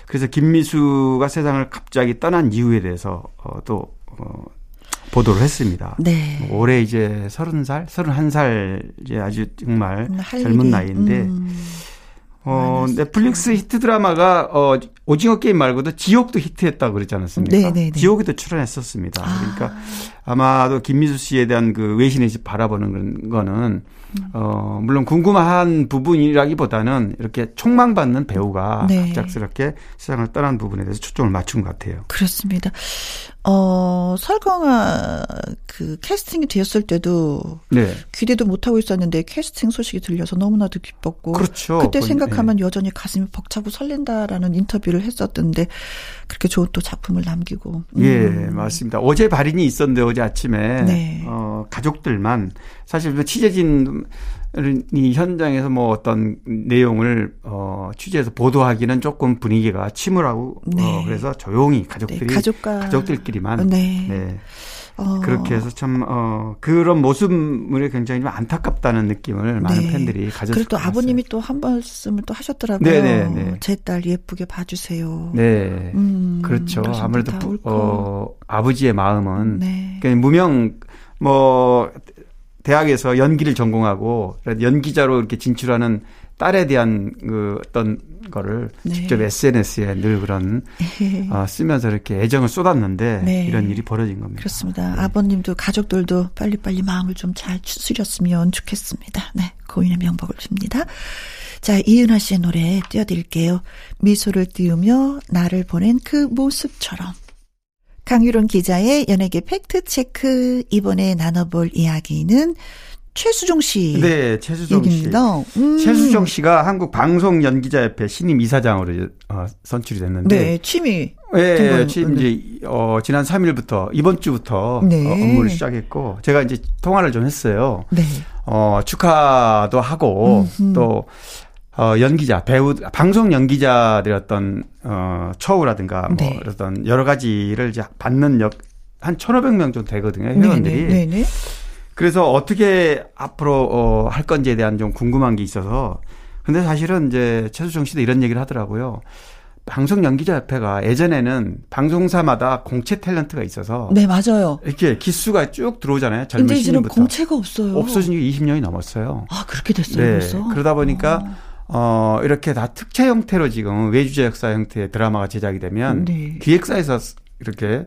그래서 김미수가 세상을 갑자기 떠난 이유에 대해서 어, 또 어, 보도를 했습니다. 네. 올해 이제 서른 살, 서른한 살 이제 아주 정말 젊은 일이, 나이인데 음. 어, 넷플릭스 히트 드라마가 어, 오징어 게임 말고도 지옥도 히트했다고 그러지 않았습니까? 네네네. 지옥에도 출연했었습니다. 아. 그러니까 아마도 김미수 씨에 대한 그 외신에서 바라보는 건- 거는 음. 어, 물론 궁금한 부분이라기보다는 이렇게 총망받는 배우가 네. 갑작스럽게 세상을 떠난 부분에 대해서 초점을 맞춘 것 같아요. 그렇습니다. 어, 설강화 그 캐스팅이 되었을 때도 네. 기대도 못 하고 있었는데 캐스팅 소식이 들려서 너무나도 기뻤고 그렇죠. 그때 거의- 생각하면 여전히 가슴이 벅차고 설렌다라는 인터뷰를 했었던데 그렇게 좋은 또 작품을 남기고 예, 음. 맞습니다. 어제 발인이 있었는데 어제 아침에 네. 어, 가족들만 사실 그 취재진 이 현장에서 뭐 어떤 내용을 어, 취재해서 보도하기는 조금 분위기가 침울하고 네. 어, 그래서 조용히 네, 가족들이 가족과 가족들끼리만 네. 네. 어, 그렇게 해서 참 어, 그런 모습물에 굉장히 좀 안타깝다는 느낌을 많은 네. 팬들이 가졌을 그리고 또것 아버님이 또 한 말씀을 또 하셨더라고요. 네, 네, 네. 제 딸 예쁘게 봐주세요. 네. 음, 그렇죠. 아무래도 다 부. 어, 아버지의 마음은 네. 그러니까 무명 뭐 대학에서 연기를 전공하고 연기자로 이렇게 진출하는 딸에 대한 그 어떤 거를 네. 직접 SNS에 늘 그런 *laughs* 어, 쓰면서 이렇게 애정을 쏟았는데 네. 이런 일이 벌어진 겁니다. 그렇습니다. 네. 아버님도 가족들도 빨리빨리 마음을 좀 잘 추스렸으면 좋겠습니다. 네. 고인의 명복을 빕니다. 자, 이은하 씨의 노래 띄워드릴게요. 미소를 띄우며 나를 보낸 그 모습처럼. 강유론 기자의 연예계 팩트체크. 이번에 나눠볼 이야기는 최수종 씨. 네, 최수종 씨. 얘기입니다. 음. 최수종 씨가 한국 방송 연기자협회 신임 이사장으로 어, 선출이 됐는데 네, 취미. 예, 된 거예요. 지금 네. 이제 어 지난 3일부터 이번 주부터 네. 어, 업무를 시작했고 제가 이제 통화를 좀 했어요. 네. 어 축하도 하고 음흠. 또 어, 연기자, 배우, 방송 연기자들의 어떤, 어, 처우라든가, 뭐, 네. 어떤 여러 가지를 이제 받는 역, 한 1,500명 정도 되거든요, 회원들이. 네네. 네네. 그래서 어떻게 앞으로, 어, 할 건지에 대한 좀 궁금한 게 있어서. 근데 사실은 이제 최수정 씨도 이런 얘기를 하더라고요. 방송 연기자 협회가 예전에는 방송사마다 공채 탤런트가 있어서. 네, 맞아요. 이렇게 기수가 쭉 들어오잖아요. 젊은 근데 이제는 신인부터. 공채가 없어요. 없어진 지 20년이 넘었어요. 아, 그렇게 됐어요, 네. 벌써? 그러다 보니까 아. 어, 이렇게 다 특채 형태로 지금 외주제 역사 형태의 드라마가 제작이 되면 네. 기획사에서 이렇게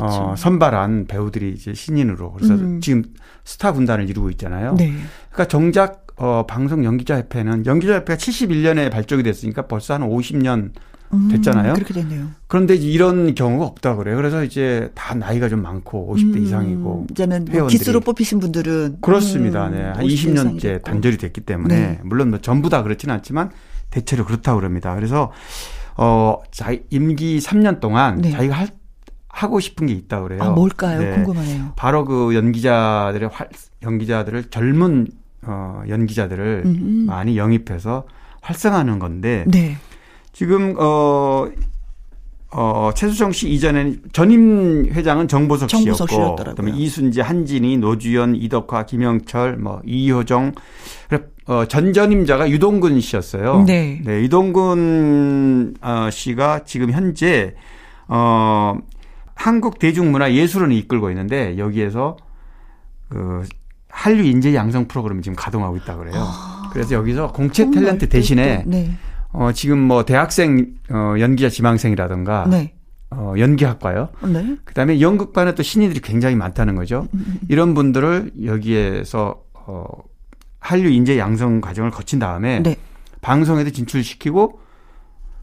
어. 선발한 배우들이 이제 신인으로 그래서 음. 지금 스타 군단을 이루고 있잖아요. 네. 그러니까 정작 어, 방송 연기자 협회는 연기자 협회가 71년에 발족이 됐으니까 벌써 한 50년 음, 됐잖아요. 그렇게 됐네요. 그런데 이런 경우가 없다 그래요. 그래서 이제 다 나이가 좀 많고 50대 음, 이상이고 이제는 뭐 회원들이. 기수로 뽑히신 분들은 그렇습니다. 음, 네. 한 50대 20년째 이상이 됐고. 단절이 됐기 때문에 네. 물론 뭐 전부 다 그렇지는 않지만 대체로 그렇다고 그럽니다. 그래서 어, 자 임기 3년 동안 네. 자기가 할, 하고 싶은 게 있다 그래요. 아, 뭘까요? 네. 궁금하네요. 바로 그 연기자들의 활, 연기자들을 젊은 어, 연기자들을 음. 많이 영입해서 활성화하는 건데 네. 지금 어 어, 최수정 씨 이전에는 전임 회장은 정보석, 정보석 씨였고. 그다음에 이순재, 한진희, 노주현, 이덕화, 김영철, 뭐 이효정, 어, 전 전임자가 유동근 씨였어요. 네. 유동근 어, 씨가 지금 현재 어, 한국 대중문화 예술원을 이끌고 있는데 여기에서 그 한류 인재 양성 프로그램을 지금 가동하고 있다 그래요. 그래서 여기서 공채 탤런트 대신에 또, 네. 어, 지금 뭐 대학생 어, 연기자 지망생이라든가 네. 어, 연기학과요. 네. 그다음에 연극반에 또 신인들이 굉장히 많다는 거죠. 이런 분들을 여기에서 어, 한류 인재 양성 과정을 거친 다음에 네. 방송에도 진출시키고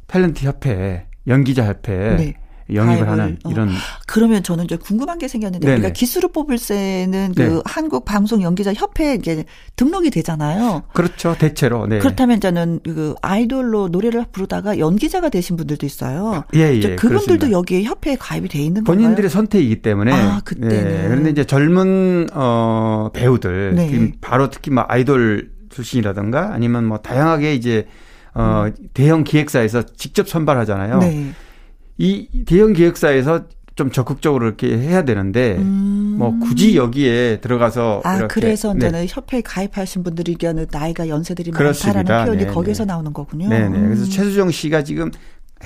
탤런트 협회, 연기자 협회에 네. 영입을 가입을, 하는 어. 이런 그러면 저는 이제 궁금한 게 생겼는데 네네. 우리가 기수로 뽑을 때는 그 네. 한국 방송 연기자 협회에 등록이 되잖아요. 그렇죠 대체로 네. 그렇다면 저는 그 아이돌로 노래를 부르다가 연기자가 되신 분들도 있어요. 예, 예, 그분들도 그렇습니다. 여기에 협회에 가입이 돼 있는 건가요? 본인들의 선택이기 때문에 아, 그때는. 네, 그런데 이제 젊은 어 배우들 네. 바로 특히 뭐 아이돌 출신이라든가 아니면 뭐 다양하게 이제 어 대형 기획사에서 직접 선발하잖아요. 음. 네. 이 대형 기획사에서 좀 적극적으로 이렇게 해야 되는데 음. 뭐 굳이 여기에 들어가서 아, 그래서 네. 이제는 협회에 가입하신 분들이 의견은 나이가 연세들이 그렇습니다. 많다라는 표현이 네, 거기서 네. 나오는 거군요. 네네. 그래서 음. 최수정 씨가 지금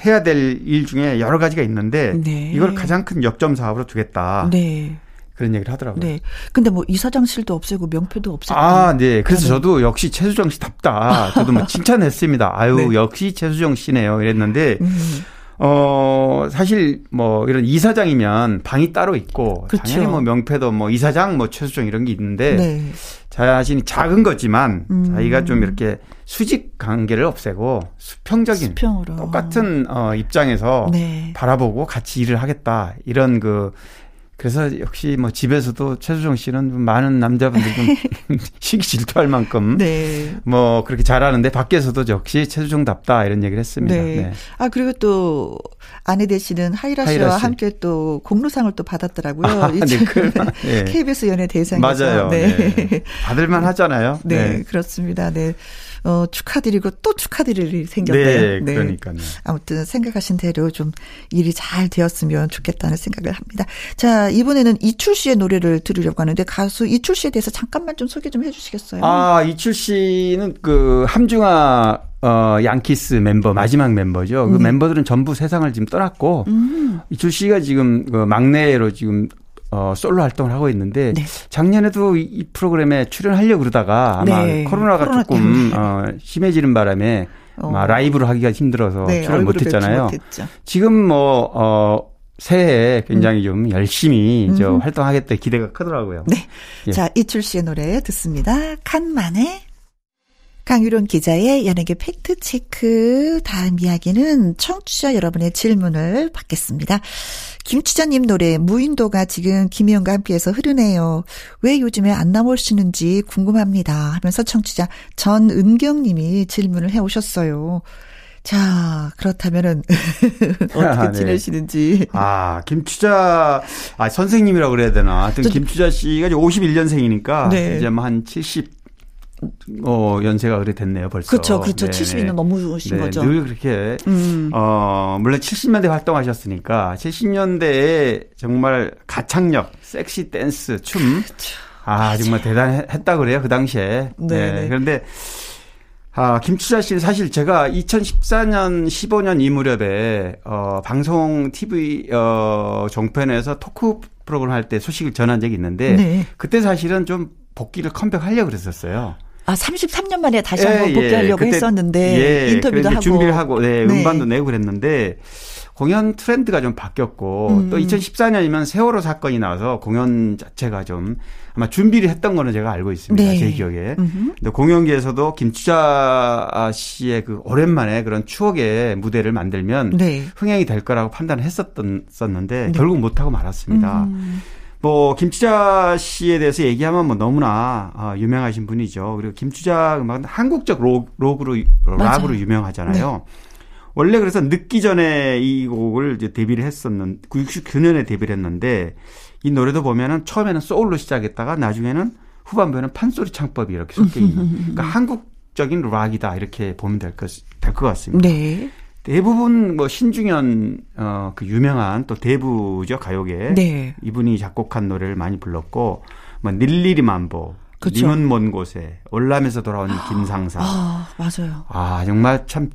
해야 될 일 중에 여러 가지가 있는데 네. 이걸 가장 큰 역점 사업으로 두겠다. 네. 그런 얘기를 하더라고요. 네. 근데 뭐 이사장실도 없애고 명패도 없앴고. 아, 네. 그래서. 저도 역시 최수정 씨 답다. 저도 뭐 *laughs* 칭찬했습니다. 아유, 네. 역시 최수정 씨네요. 이랬는데, 음. 어, 사실 뭐 이런 이사장이면 방이 따로 있고, 그쵸. 당연히 뭐 명패도 뭐 이사장 뭐 최수정 이런 게 있는데, 네. 자신이 작은 거지만 음. 자기가 좀 이렇게 수직 관계를 없애고 수평적인 수평으로. 똑같은 어, 입장에서 네. 바라보고 같이 일을 하겠다. 이런 그 그래서 역시 뭐 집에서도 최수정 씨는 많은 남자분들 좀 *laughs* 시기 질투할 만큼 네. 뭐 그렇게 잘하는데 밖에서도 역시 최수정답다 이런 얘기를 했습니다. 네. 네. 아 그리고 또 아내 되시는 하이라 씨와 하이라 씨. 함께 또 공로상을 또 받았더라고요. 아, 네, 그, 네. *laughs* KBS 연예 대상에서. 맞아요. 네. 네. 받을만 하잖아요. 네, 그렇습니다. 네. 어, 축하드리고 또 축하드릴 일이 생겼네요. 네, 그러니까요. 아무튼 생각하신 대로 좀 일이 잘 되었으면 좋겠다는 생각을 합니다. 자, 이번에는 이출 씨의 노래를 들으려고 하는데 가수 이출 씨에 대해서 잠깐만 좀 소개 좀 해주시겠어요? 아, 이출 씨는 그 함중아 어, 양키스 멤버, 마지막 멤버죠. 그 네. 멤버들은 전부 세상을 지금 떠났고, 음. 이출 씨가 지금 그 막내로 지금 어, 솔로 활동을 하고 있는데, 네. 작년에도 이, 이 프로그램에 출연하려고 그러다가 아마 네. 코로나가 코로나 조금. 어, 심해지는 바람에 어. 라이브로 하기가 힘들어서 네, 출연 못했잖아요. 지금 뭐, 어, 새해에 굉장히 좀 열심히 저 음. 활동하겠다 기대가 크더라고요. 네. 예. 자, 이출 씨의 노래 듣습니다. 칸만의 강유론 기자의 연예계 팩트 체크. 다음 이야기는 청취자 여러분의 질문을 받겠습니다. 김치자님 노래 무인도가 지금 김희영과 함께해서 흐르네요. 왜 요즘에 안 나오시는지 궁금합니다. 하면서 청취자 전은경님이 질문을 해 오셨어요. 자, 그렇다면은 *laughs* 어떻게 아, 네. 지내시는지. 아, 김추자, 아, 선생님이라고 그래야 되나. 하여튼 저- 김추자 씨가 이제 51년생이니까. 네. 이제 뭐한 70, 어, 연세가 그래 됐네요, 벌써. 그렇죠, 그렇죠. 네네. 70이면 넘으신 네, 거죠. 늘 그렇게, 음. 어, 물론 70년대 활동하셨으니까, 70년대에 정말 가창력, 섹시 댄스, 춤. 아, 정말 대단했다 그래요, 그 당시에. 네, 네. 그런데, 아, 김추자 씨는 사실 제가 2014년, 15년 이 무렵에, 어, 방송 TV, 어, 종편에서 토크 프로그램 할 때 소식을 전한 적이 있는데, 네. 그때 사실은 좀 복귀를 컴백하려고 그랬었어요. 아, 33년 만에 다시 예, 한번 예. 복귀하려고 그때, 했었는데 예, 인터뷰도 하고 준비를 하고 네, 네. 음반도 내고 그랬는데 공연 트렌드가 좀 바뀌었고 음. 또 2014년이면 세월호 사건이 나와서 공연 자체가 좀 아마 준비를 했던 거는 제가 알고 있습니다. 네. 제 기억에. 음흠. 근데 공연계에서도 김추자 씨의 그 오랜만에 그런 추억의 무대를 만들면 네. 흥행이 될 거라고 판단을 했었던 었는데 결국 못 하고 말았습니다. 음. 뭐 김추자 씨에 대해서 얘기하면 뭐 너무나 아, 유명하신 분이죠. 그리고 김추자 음악은 한국적 록, 록으로 락으로 맞아요. 유명하잖아요. 원래 그래서 늦기 전에 이 곡을 이제 데뷔를 했었는 69년에 데뷔를 했는데 이 노래도 보면은 처음에는 소울로 시작했다가 나중에는 후반부에는 판소리 창법이 이렇게 섞여 있는 그러니까 *laughs* 한국적인 락이다 이렇게 보면 될 것 될것 같습니다. 네. 대부분 뭐 신중현 어 그 유명한 또 대부죠 가요계 네. 이분이 작곡한 노래를 많이 불렀고 뭐 닐리리 만보 그쵸. 님은 먼 곳에 월남에서 돌아온 김상사 아, 맞아요. 아 정말 참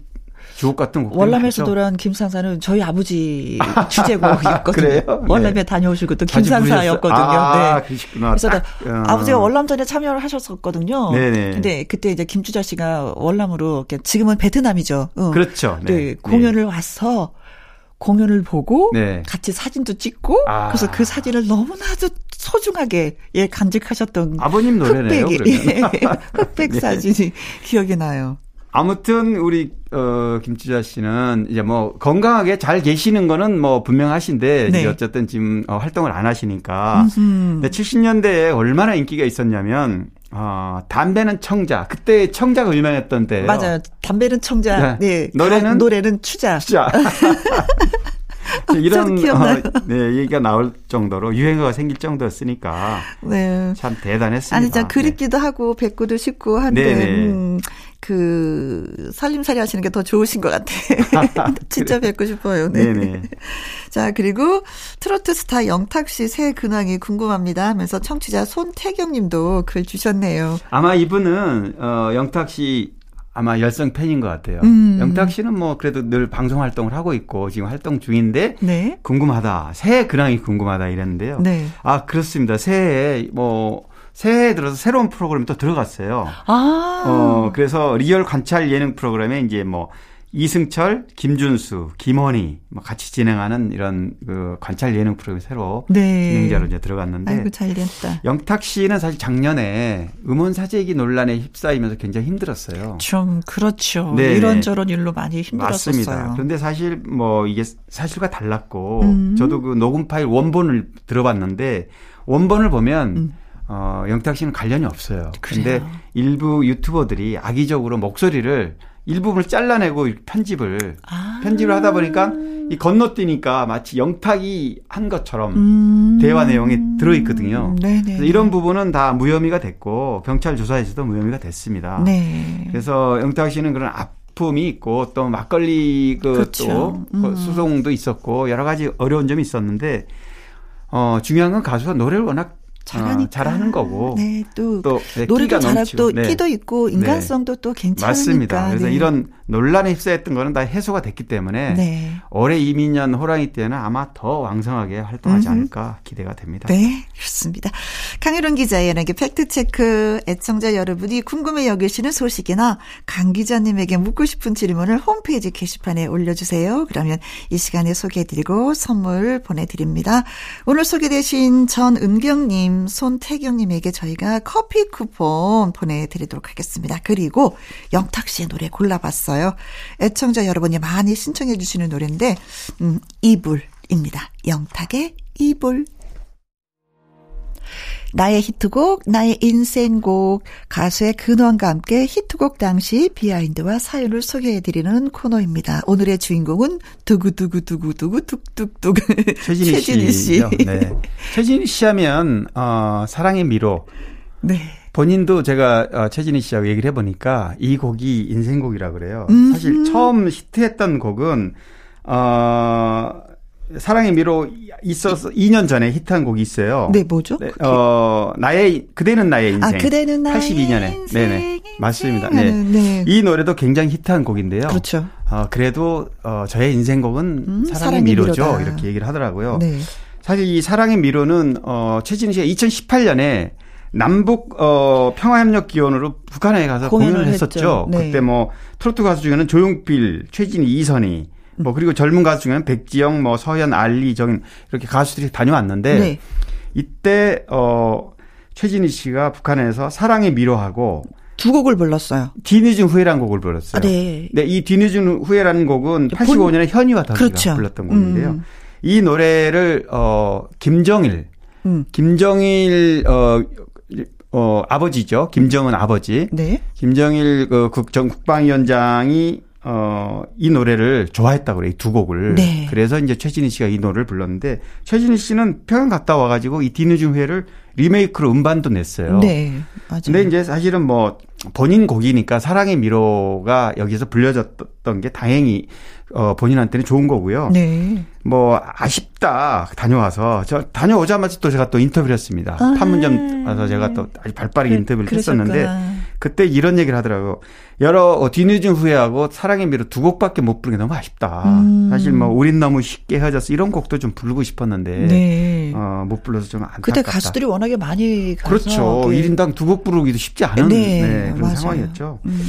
주옥 같은 곡들 월남에서. 돌아온 김상사는 저희 아버지 *laughs* 주제곡이었거든요. 네. 월남에 다녀오시고 또 김상사였거든요. 아, 네. 그러시구나. 그래서 딱, 나- 어. 아버지가 월남전에 참여를 하셨었거든요. 네네. 근데 그때 이제 김주자 씨가 월남으로 지금은 베트남이죠. 응. 그렇죠. 네, 네. 공연을 와서 공연을 보고 네. 같이 사진도 찍고 아. 그래서 그 사진을 너무나도 소중하게 예 간직하셨던 아버님 노래네요. 흑백이 그러면. *laughs* 예, 흑백 *laughs* 네. 사진이 기억이 나요. 아무튼 우리 어 김추자 씨는 이제 뭐 건강하게 잘 계시는 거는 뭐 분명하신데 네. 어쨌든 지금 어, 활동을 안 하시니까. 음. 근데 70년대에 얼마나 인기가 있었냐면 어 담배는 청자 그때 청자가 유명했던 때예요. 맞아요. 담배는 청자, 네. 네. 노래는? 가- 노래는 추자. 진짜. *laughs* 이런. 어, 네, 얘기가 나올 정도로 유행어가 생길 정도였으니까 네. 참 대단했습니다. 아니, 진짜 그립기도 하고 뵙고도 싶고 한데. 음, 그 살림살이 하시는 게 더 좋으신 것 같아. *laughs* 진짜 뵙고 싶어요. 네. 네네. *laughs* 자 그리고 트로트 스타 영탁 씨 새 근황이 궁금합니다 하면서 청취자 손태경님도 글 주셨네요. 아마 이분은 어 영탁 씨 아마 열성 팬인 것 같아요. 음. 영탁 씨는 뭐 그래도 늘 방송 활동을 하고 있고 지금 활동 중인데 네. 궁금하다. 새해 근황이 궁금하다 이랬는데요. 네. 아 그렇습니다. 새해에 뭐 새해에 들어서 새로운 프로그램이 또 들어갔어요. 아. 어 그래서 real 관찰 예능 프로그램에 이제 뭐 이승철, 김준수, 김원희 뭐 같이 진행하는 이런 그 관찰 예능 프로그램이 새로 네. 진행자로 이제 들어갔는데 아이고 잘 됐다. 영탁 씨는 사실 작년에 음원 사재기 논란에 휩싸이면서 굉장히 힘들었어요. 좀 그렇죠. 네, 이런저런 일로 많이 힘들었었어요. 맞습니다. 그런데 사실 뭐 이게 사실과 달랐고 음. 저도 그 녹음 파일 원본을 들어봤는데 원본을 보면 음. 어 영탁 씨는 관련이 없어요. 그래요? 근데 일부 유튜버들이 악의적으로 목소리를 일부분을 잘라내고 편집을 아. 편집을 하다 보니까 이 건너뛰니까 마치 영탁이 한 것처럼 음. 대화 내용이 들어 있거든요. 네네. 그래서 이런 부분은 다 무혐의가 됐고 경찰 조사에서도 무혐의가 됐습니다. 네. 그래서 영탁 씨는 그런 아픔이 있고 또 막걸리 그렇죠. 그또 음. 수송도 있었고 여러 가지 어려운 점이 있었는데 어 중요한 건 가수가 노래를 워낙 잘하니까. 어, 잘하는 거고 네, 또, 또 네, 노래도 잘하고 네. 끼도 있고 인간성도 또 괜찮으니까. 맞습니다. 그래서 네. 이런 논란에 휩싸였던 거는 다 해소가 됐기 때문에 네. 올해 이민년 호랑이 때는 아마 더 왕성하게 활동하지 음흠. 않을까 기대가 됩니다. 네, 그렇습니다. 강유론 기자의 연예계 팩트 체크 애청자 여러분이 궁금해 여기시는 소식이나 강 기자님에게 묻고 싶은 질문을 홈페이지 게시판에 올려주세요. 그러면 이 시간에 소개해드리고 선물 보내드립니다. 오늘 소개되신 전은경님, 손태경님에게 저희가 커피 쿠폰 보내드리도록 하겠습니다. 그리고 영탁 씨의 노래 골라봤어요. 애청자 여러분이 많이 신청해 주시는 노래인데 음, 이불입니다. 영탁의 이불. 나의 히트곡, 나의 인생곡, 가수의 근원과 함께 히트곡 당시 비하인드와 사연을 소개해드리는 코너입니다. 오늘의 주인공은 두구두구두구두구 뚝뚝뚝 *laughs* 최진희, 최진희 씨. 네. 최진희 씨 하면 어, 사랑의 미로 네. 본인도 제가 어, 최진희 씨하고 얘기를 해보니까 이 곡이 인생곡이라 그래요. 음흠. 사실 처음 히트했던 곡은 어, 사랑의 미로 있어서 2년 전에 히트한 곡이 있어요. 네, 뭐죠? 네? 어, 나의 그대는 나의 인생. 아, 그대는 나의 82년에. 인생, 네네. 맞습니다. 네. 네. 이 노래도 굉장히 히트한 곡인데요. 그렇죠. 어, 그래도 어, 저의 인생곡은 음, 사랑의, 사랑의 미로죠. 미로다. 이렇게 얘기를 하더라고요. 네. 사실 이 사랑의 미로는 어 최진희 씨가 2018년에 남북 어 평화협력 기원으로 북한에 가서 공연을 공연을. 했었죠. 네. 그때 뭐 트로트 가수 중에는 조용필, 최진희, 이선희 뭐 그리고 젊은 가수 중에는 백지영, 뭐 서현, 알리, 정 이렇게 가수들이 다녀왔는데 네. 이때 어 최진희 씨가 북한에서 사랑의 미로하고 두 곡을 불렀어요. 뒤늦은 후회라는 곡을 불렀어요. 아, 네. 이 뒤늦은 후회라는 곡은 85년에 현이와 덕이가 그렇죠. 불렀던 곡인데요. 음. 이 노래를 어 김정일 음. 김정일 어, 어 아버지죠. 김정은 아버지. 네. 김정일 그 국정 국방위원장이 어, 이 노래를 좋아했다고 그래요. 이 두 곡을. 네. 그래서 이제 최진희 씨가 이 노래를 불렀는데 최진희 씨는 평양 갔다 와 가지고 이 뒤늦은 회를 리메이크로 음반도 냈어요. 네. 맞아요. 근데 이제 사실은 뭐 본인 곡이니까 사랑의 미로가 여기서 불려졌던 게 다행히 어 본인한테는 좋은 거고요. 네. 뭐 아쉽다 다녀와서 저 다녀오자마자 또 제가 또 인터뷰를 했습니다. 아. 판문점 가서 제가 또 아주 발빠르게 인터뷰를 그러셨구나. 했었는데 그때 이런 얘기를 하더라고. 여러 어, 뒤늦은 후회하고 사랑의 미로 두 곡밖에 못 부르는 게 너무 아쉽다. 음. 사실 뭐 우린 너무 쉽게 헤어졌어 이런 곡도 좀 부르고 싶었는데 네. 어, 못 불러서 좀 안타깝다. 그때 가수들이 워낙에 많이 가서 그렇죠. 그- 1인당 두 곡 부르기도 쉽지 않은 네, 네, 그런 맞아요. 상황이었죠. 음.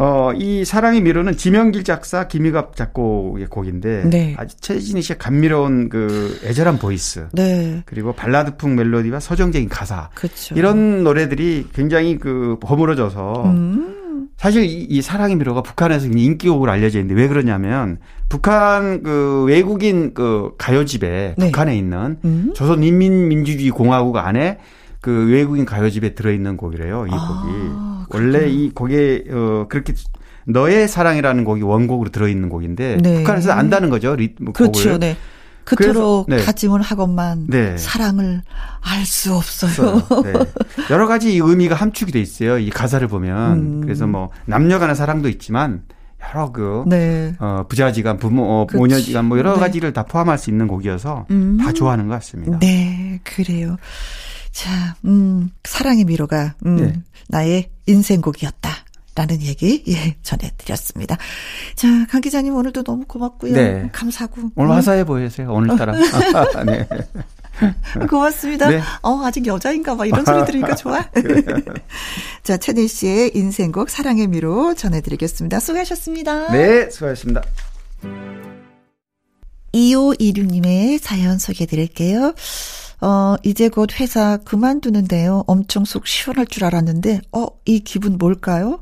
어, 이 사랑의 미로는 지명길 작사, 김희갑 작곡의 곡인데 네. 아주 최진희 씨의 감미로운 그 애절한 voice 네. 그리고 발라드풍 멜로디와 서정적인 가사 그렇죠. 이런 노래들이 굉장히 그 버무러져서 음. 사실 이, 이 사랑의 미로가 북한에서 인기곡으로 알려져 있는데 왜 그러냐면 북한 그 외국인 그 가요집에 네. 북한에 있는 음. 조선인민민주주의 공화국 안에 그 외국인 가요집에 들어있는 곡이래요. 이 아, 곡이 그렇구나. 원래 이 곡에 어 그렇게 너의 사랑이라는 곡이 원곡으로 들어있는 곡인데 네. 북한에서 안다는 거죠. 리, 뭐 그렇죠. 곡을. 네. 그토록 그래서, 네. 다짐을 하건만 네. 사랑을 알 수 없어요. 네. 여러 가지 이 의미가 함축이 돼 있어요. 이 가사를 보면 음. 그래서 뭐 남녀간의 사랑도 있지만 여러 그 네. 어, 부자지간, 부모, 어, 그치. 모녀지간 뭐 여러 네. 가지를 다 포함할 수 있는 곡이어서 음. 다 좋아하는 것 같습니다. 네, 그래요. 자, 음, 사랑의 미로가, 음, 네. 나의 인생곡이었다. 라는 얘기, 예, 전해드렸습니다. 자, 강 기자님 오늘도 너무 고맙고요. 네. 감사하고. 오늘 음, 화사해 보이세요. 오늘따라. *laughs* 네. *laughs* 고맙습니다. 네. 어, 아직 여자인가 봐. 이런 소리 들으니까 좋아. *laughs* 자, 최진 씨의 인생곡 사랑의 미로 전해드리겠습니다. 수고하셨습니다. 네, 수고하셨습니다. 2526님의 사연 소개해 드릴게요. 어, 이제 곧 회사 그만두는데요. 엄청 속 시원할 줄 알았는데, 어, 이 기분 뭘까요?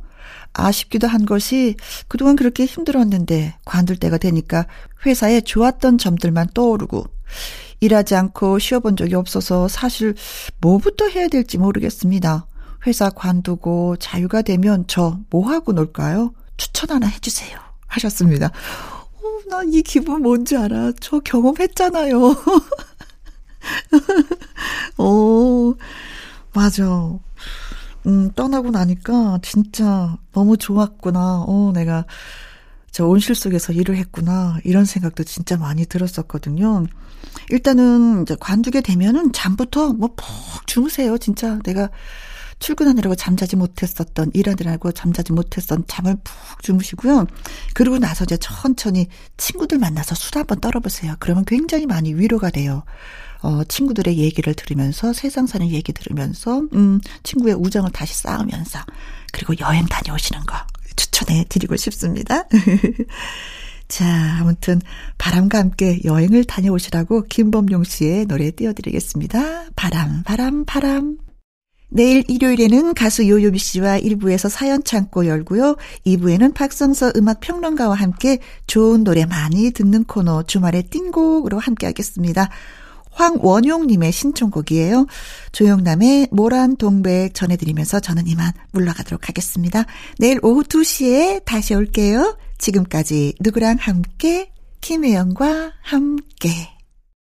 아쉽기도 한 것이 그동안 그렇게 힘들었는데 관둘 때가 되니까 회사에 좋았던 점들만 떠오르고 일하지 않고 쉬어본 적이 없어서 사실 뭐부터 해야 될지 모르겠습니다. 회사 관두고 자유가 되면 저 뭐하고 놀까요? 추천 하나 해주세요. 하셨습니다. 어, 나이 기분 뭔지 알아. 저 경험했잖아요. *laughs* *laughs* 오, 맞아. 음, 떠나고 나니까 진짜 너무 좋았구나. 어, 내가 저 온실 속에서 일을 했구나. 이런 생각도 진짜 많이 들었었거든요. 일단은 이제 관두게 되면은 잠부터 뭐 푹 주무세요. 진짜 내가 출근하느라고 잠자지 못했었던, 일하느라고 잠자지 못했던 잠을 푹 주무시고요. 그리고 나서 이제 천천히 친구들 만나서 술 한번 떨어보세요. 그러면 굉장히 많이 위로가 돼요. 어, 친구들의 얘기를 들으면서 세상 사는 얘기 들으면서, 음, 친구의 우정을 다시 쌓으면서, 그리고 여행 다녀오시는 거 추천해 드리고 싶습니다. *laughs* 자, 아무튼 바람과 함께 여행을 다녀오시라고 김범용 씨의 노래 띄워드리겠습니다. 바람, 바람, 바람. 내일 일요일에는 가수 요요미 씨와 1부에서 사연 창고 열고요. 2부에는 박성서 음악 평론가와 함께 좋은 노래 많이 듣는 코너 주말의 띵곡으로 함께 하겠습니다. 황원용님의 신청곡이에요. 조영남의 모란 동백 전해드리면서 저는 이만 물러가도록 하겠습니다. 내일 오후 2시에 다시 올게요. 지금까지 누구랑 함께 김혜영과 함께.